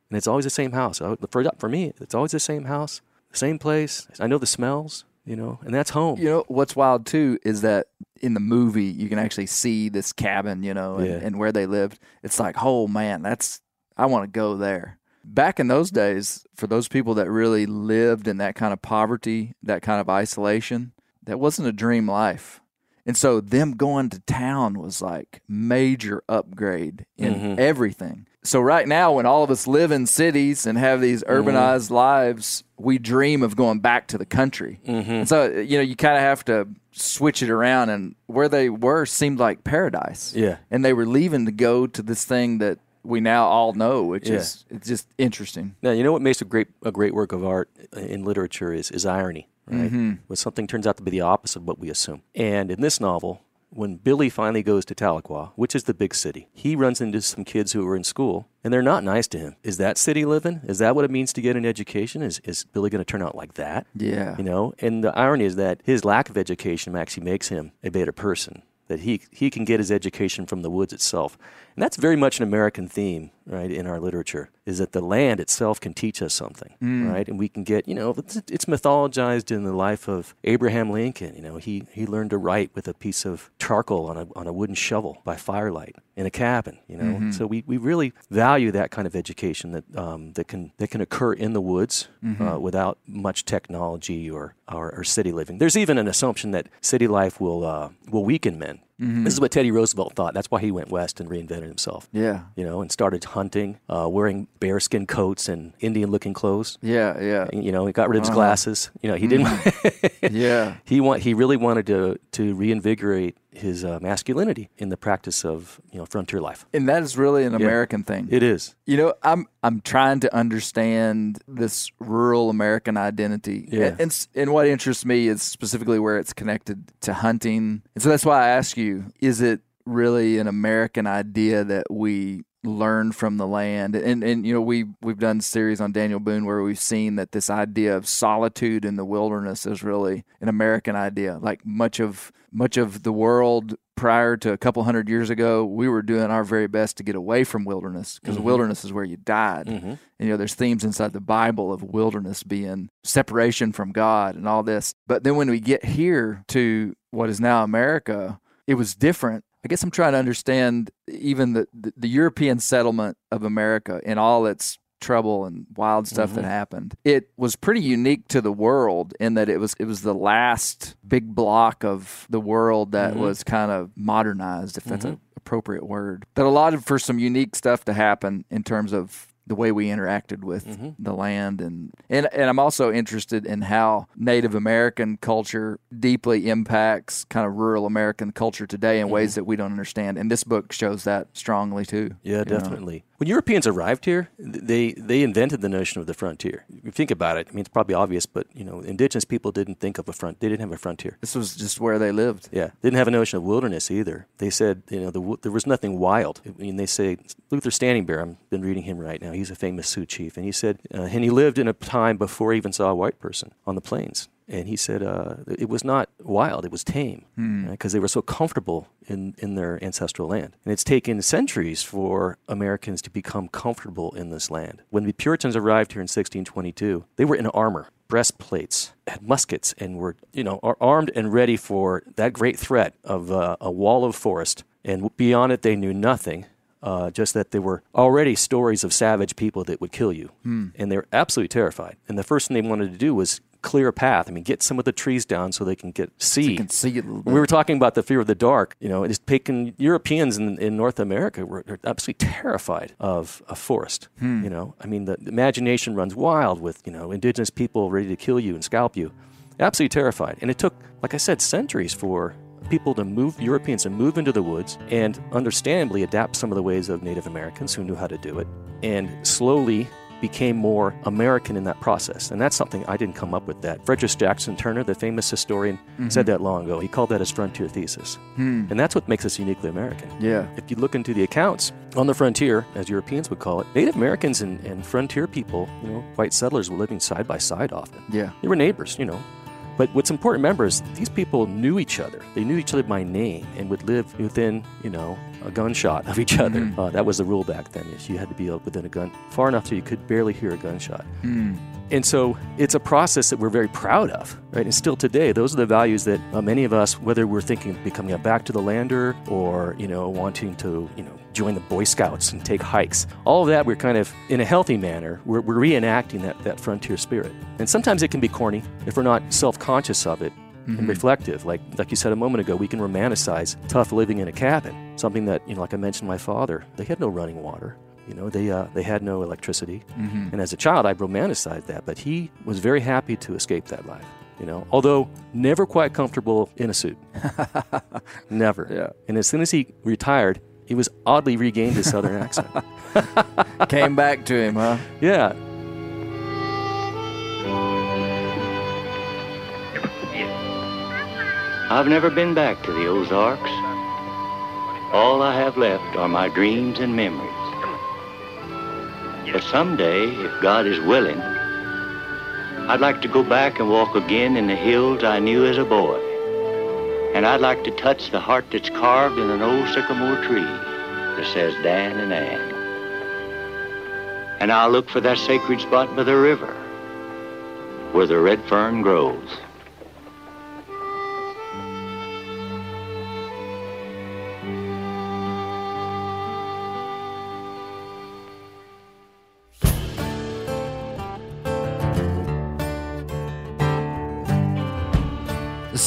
and it's always the same house. For for me, it's always the same house, the same place. I know the smells, you know, and that's home. You know what's wild too is that in the movie you can actually see this cabin, you know, and, Yeah. and where they lived. It's like, oh man, that's I want to go there. Back in those days, for those people that really lived in that kind of poverty, that kind of isolation, that wasn't a dream life. And so them going to town was like major upgrade in mm-hmm. everything. So right now when all of us live in cities and have these mm-hmm. urbanized lives, we dream of going back to the country. Mm-hmm. And so you know, you kind of have to switch it around and where they were seemed like paradise. Yeah. And they were leaving to go to this thing that we now all know, which Yeah. is it's just interesting. Now you know what makes a great a great work of art uh, in literature is is irony, right? Mm-hmm. When something turns out to be the opposite of what we assume. And in this novel, when Billy finally goes to Tahlequah, which is the big city, he runs into some kids who are in school and they're not nice to him. Is that city living? Is that what it means to get an education? Is, is Billy going to turn out like that? Yeah. You know, and the irony is that his lack of education actually makes him a better person. That he he can get his education from the woods itself, and that's very much an American theme, right? In our literature, is that the land itself can teach us something, Mm. right? And we can get, you know, it's, it's mythologized in the life of Abraham Lincoln. You know, he he learned to write with a piece of charcoal on a on a wooden shovel by firelight in a cabin. You know, Mhm. so we, we really value that kind of education that um, that can that can occur in the woods Mhm. uh, without much technology or, or or city living. There's even an assumption that city life will uh, will weaken men. Mhm. This is what Teddy Roosevelt thought. That's why he went west and reinvented himself. Yeah. You know, and started hunting, uh, wearing bearskin coats and Indian-looking clothes. Yeah, yeah. You know, he got rid of his Uh-huh. glasses. You know, he didn't. [LAUGHS] Yeah. He want he really wanted to to reinvigorate his uh, masculinity in the practice of you know frontier life. And that is really an Yeah. American thing. It is. You know, I'm I'm trying to understand this rural American identity. Yeah. And, and and what interests me is specifically where it's connected to hunting. And so that's why I ask you, is it really an American idea that we learn from the land? And and you know, we we've done series on Daniel Boone where we've seen that this idea of solitude in the wilderness is really an American idea. Like much of much of the world prior to a couple hundred years ago, we were doing our very best to get away from wilderness because Mhm. wilderness is where you died. Mhm. And, you know, there's themes inside the Bible of wilderness being separation from God and all this. But then when we get here to what is now America, it was different. I guess I'm trying to understand even the, the, the European settlement of America and all its trouble and wild stuff that Mhm. happened. It was pretty unique to the world in that it was it was the last big block of the world that Mhm. was kind of modernized, if that's Mhm. an appropriate word. That allowed for some unique stuff to happen in terms of the way we interacted with Mhm. the land and, and and I'm also interested in how Native American culture deeply impacts kind of rural American culture today in ways that we don't understand. And this book shows that strongly too. Yeah, definitely. know. When Europeans arrived here, they they invented the notion of the frontier. If you think about it, I mean, it's probably obvious, but you know, indigenous people didn't think of a front. They didn't have a frontier. This was just where they lived. Yeah, didn't have a notion of wilderness either. They said, you know, the, there was nothing wild. I mean, they say Luther Standing Bear. I've been reading him right now. He's a famous Sioux chief, and he said, uh, and he lived in a time before he even saw a white person on the plains. And he said uh, it was not wild; it was tame, Hmm. because they were so comfortable in, in their ancestral land. And it's taken centuries for Americans to become comfortable in this land. When the Puritans arrived here in 1622, they were in armor, breastplates, had muskets, and were you know are armed and ready for that great threat of uh, a wall of forest. And beyond it, they knew nothing. Uh, just that there were already stories of savage people that would kill you, Hmm. and they were absolutely terrified. And the first thing they wanted to do was clear a path. I mean, get some of the trees down so they can get see. can see a little We were talking about the fear of the dark. You know, it's taken Europeans in, in North America were absolutely terrified of a forest. Hmm. You know, I mean, the, the imagination runs wild with you know indigenous people ready to kill you and scalp you. Absolutely terrified. And it took, like I said, centuries for people to move Europeans to move into the woods and understandably adapt some of the ways of Native Americans who knew how to do it, and slowly became more American in that process. And that's something I didn't come up with that. Frederick Jackson Turner, the famous historian, said that long ago. He called that his frontier thesis. Hmm. And that's what makes us uniquely American. Yeah. If you look into the accounts on the frontier, as Europeans would call it, Native Americans and, and frontier people, you know, white settlers were living side by side often. Yeah. They were neighbors, you know. But what's important to remember is these people knew each other. They knew each other by name and would live within, you know, a gunshot of each other. Mhm. Uh, that was the rule back then. Is you had to be within a gun far enough so you could barely hear a gunshot. Hmm. And so it's a process that we're very proud of, right? And still today, those are the values that uh, many of us, whether we're thinking of becoming a back to the lander or, you know, wanting to, you know, join the Boy Scouts and take hikes, all of that, we're kind of, in a healthy manner, we're, we're reenacting that, that frontier spirit. And sometimes it can be corny if we're not self conscious of it Mhm. and reflective. Like, like you said a moment ago, we can romanticize tough living in a cabin, something that, you know, like I mentioned, my father, they had no running water. You know, they uh, they had no electricity, Mhm. and as a child, I romanticized that. But he was very happy to escape that life. You know, although never quite comfortable in a suit, [LAUGHS] never. Yeah. And as soon as he retired, he was oddly regained his southern accent. [LAUGHS] Came back to him, huh? Yeah. I've never been back to the Ozarks. All I have left are my dreams and memories. But someday, if God is willing, I'd like to go back and walk again in the hills I knew as a boy. And I'd like to touch the heart that's carved in an old sycamore tree that says Dan and Ann. And I'll look for that sacred spot by the river where the red fern grows.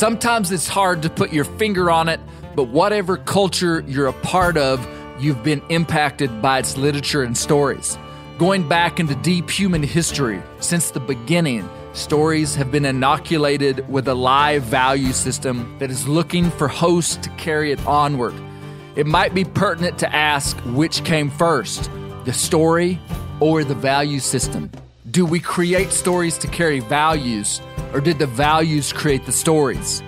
Sometimes it's hard to put your finger on it, but whatever culture you're a part of, you've been impacted by its literature and stories. Going back into deep human history, since the beginning, stories have been inoculated with a live value system that is looking for hosts to carry it onward. It might be pertinent to ask which came first, the story or the value system. Do we create stories to carry values, or did the values create the stories?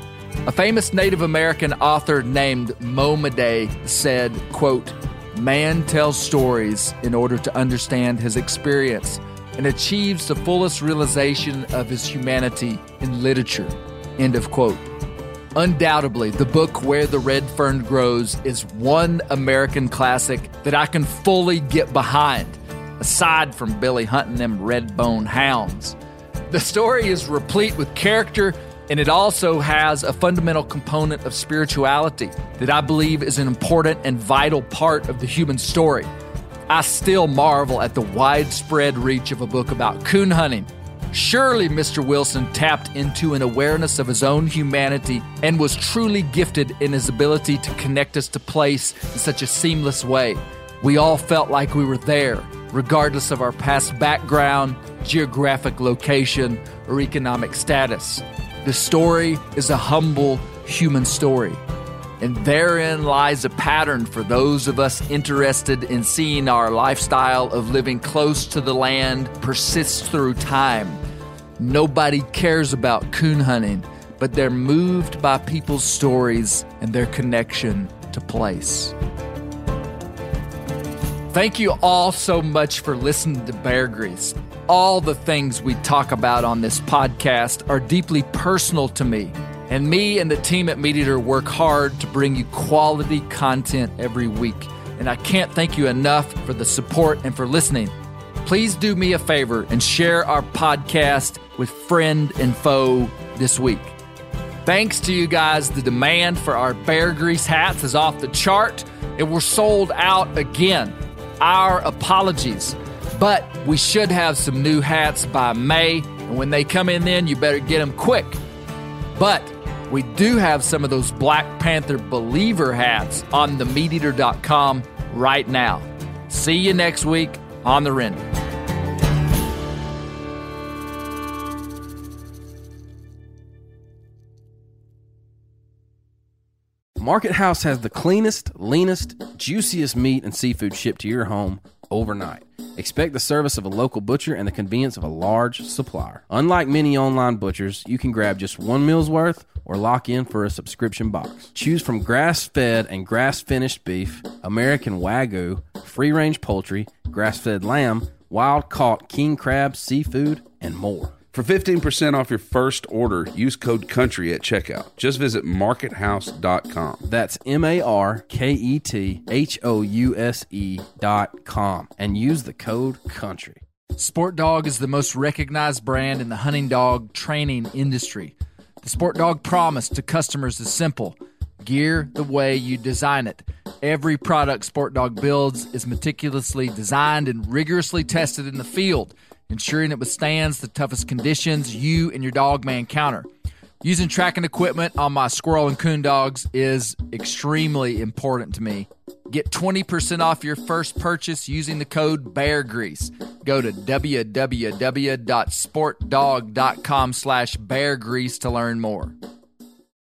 A famous Native American author named Momaday said, quote, Man tells stories in order to understand his experience and achieves the fullest realization of his humanity in literature. End of quote. Undoubtedly, the book Where the Red Fern Grows is one American classic that I can fully get behind, aside from Billy hunting them red bone hounds. The story is replete with character, and it also has a fundamental component of spirituality that I believe is an important and vital part of the human story. I still marvel at the widespread reach of a book about coon hunting. Surely Mr. Wilson tapped into an awareness of his own humanity and was truly gifted in his ability to connect us to place in such a seamless way. We all felt like we were there, regardless of our past background, geographic location, or economic status. The story is a humble human story. And therein lies a pattern for those of us interested in seeing our lifestyle of living close to the land persist through time. Nobody cares about coon hunting, but they're moved by people's stories and their connection to place. Thank you all so much for listening to Bear Grease. All the things we talk about on this podcast are deeply personal to me, and me and the team at MeatEater work hard to bring you quality content every week. And I can't thank you enough for the support and for listening. Please do me a favor and share our podcast with friend and foe this week. Thanks to you guys, the demand for our Bear Grease hats is off the chart, and we're sold out again. Our apologies. But we should have some new hats by May, and when they come in then, you better get them quick. But we do have some of those Black Panther Believer hats on the MeatEater.com right now. See you next week on the render. Market House has the cleanest, leanest, juiciest meat and seafood shipped to your home overnight. Expect the service of a local butcher and the convenience of a large supplier. Unlike many online butchers, you can grab just one meal's worth or lock in for a subscription box. Choose from grass fed and grass finished beef, American Wagyu, free range poultry, grass fed lamb, wild caught king crab, seafood, and more. For 15% off your first order, use code COUNTRY at checkout. Just visit markethouse.com. That's M A R K E T H O U S E dot com and use the code COUNTRY. Sport Dog is the most recognized brand in the hunting dog training industry. The Sport Dog promise to customers is simple gear the way you design it. Every product Sport Dog builds is meticulously designed and rigorously tested in the field, ensuring it withstands the toughest conditions you and your dog may encounter. Using tracking equipment on my squirrel and coon dogs is extremely important to me. Get 20% off your first purchase using the code BEARGREASE. Go to www.sportdog.com slash beargrease to learn more.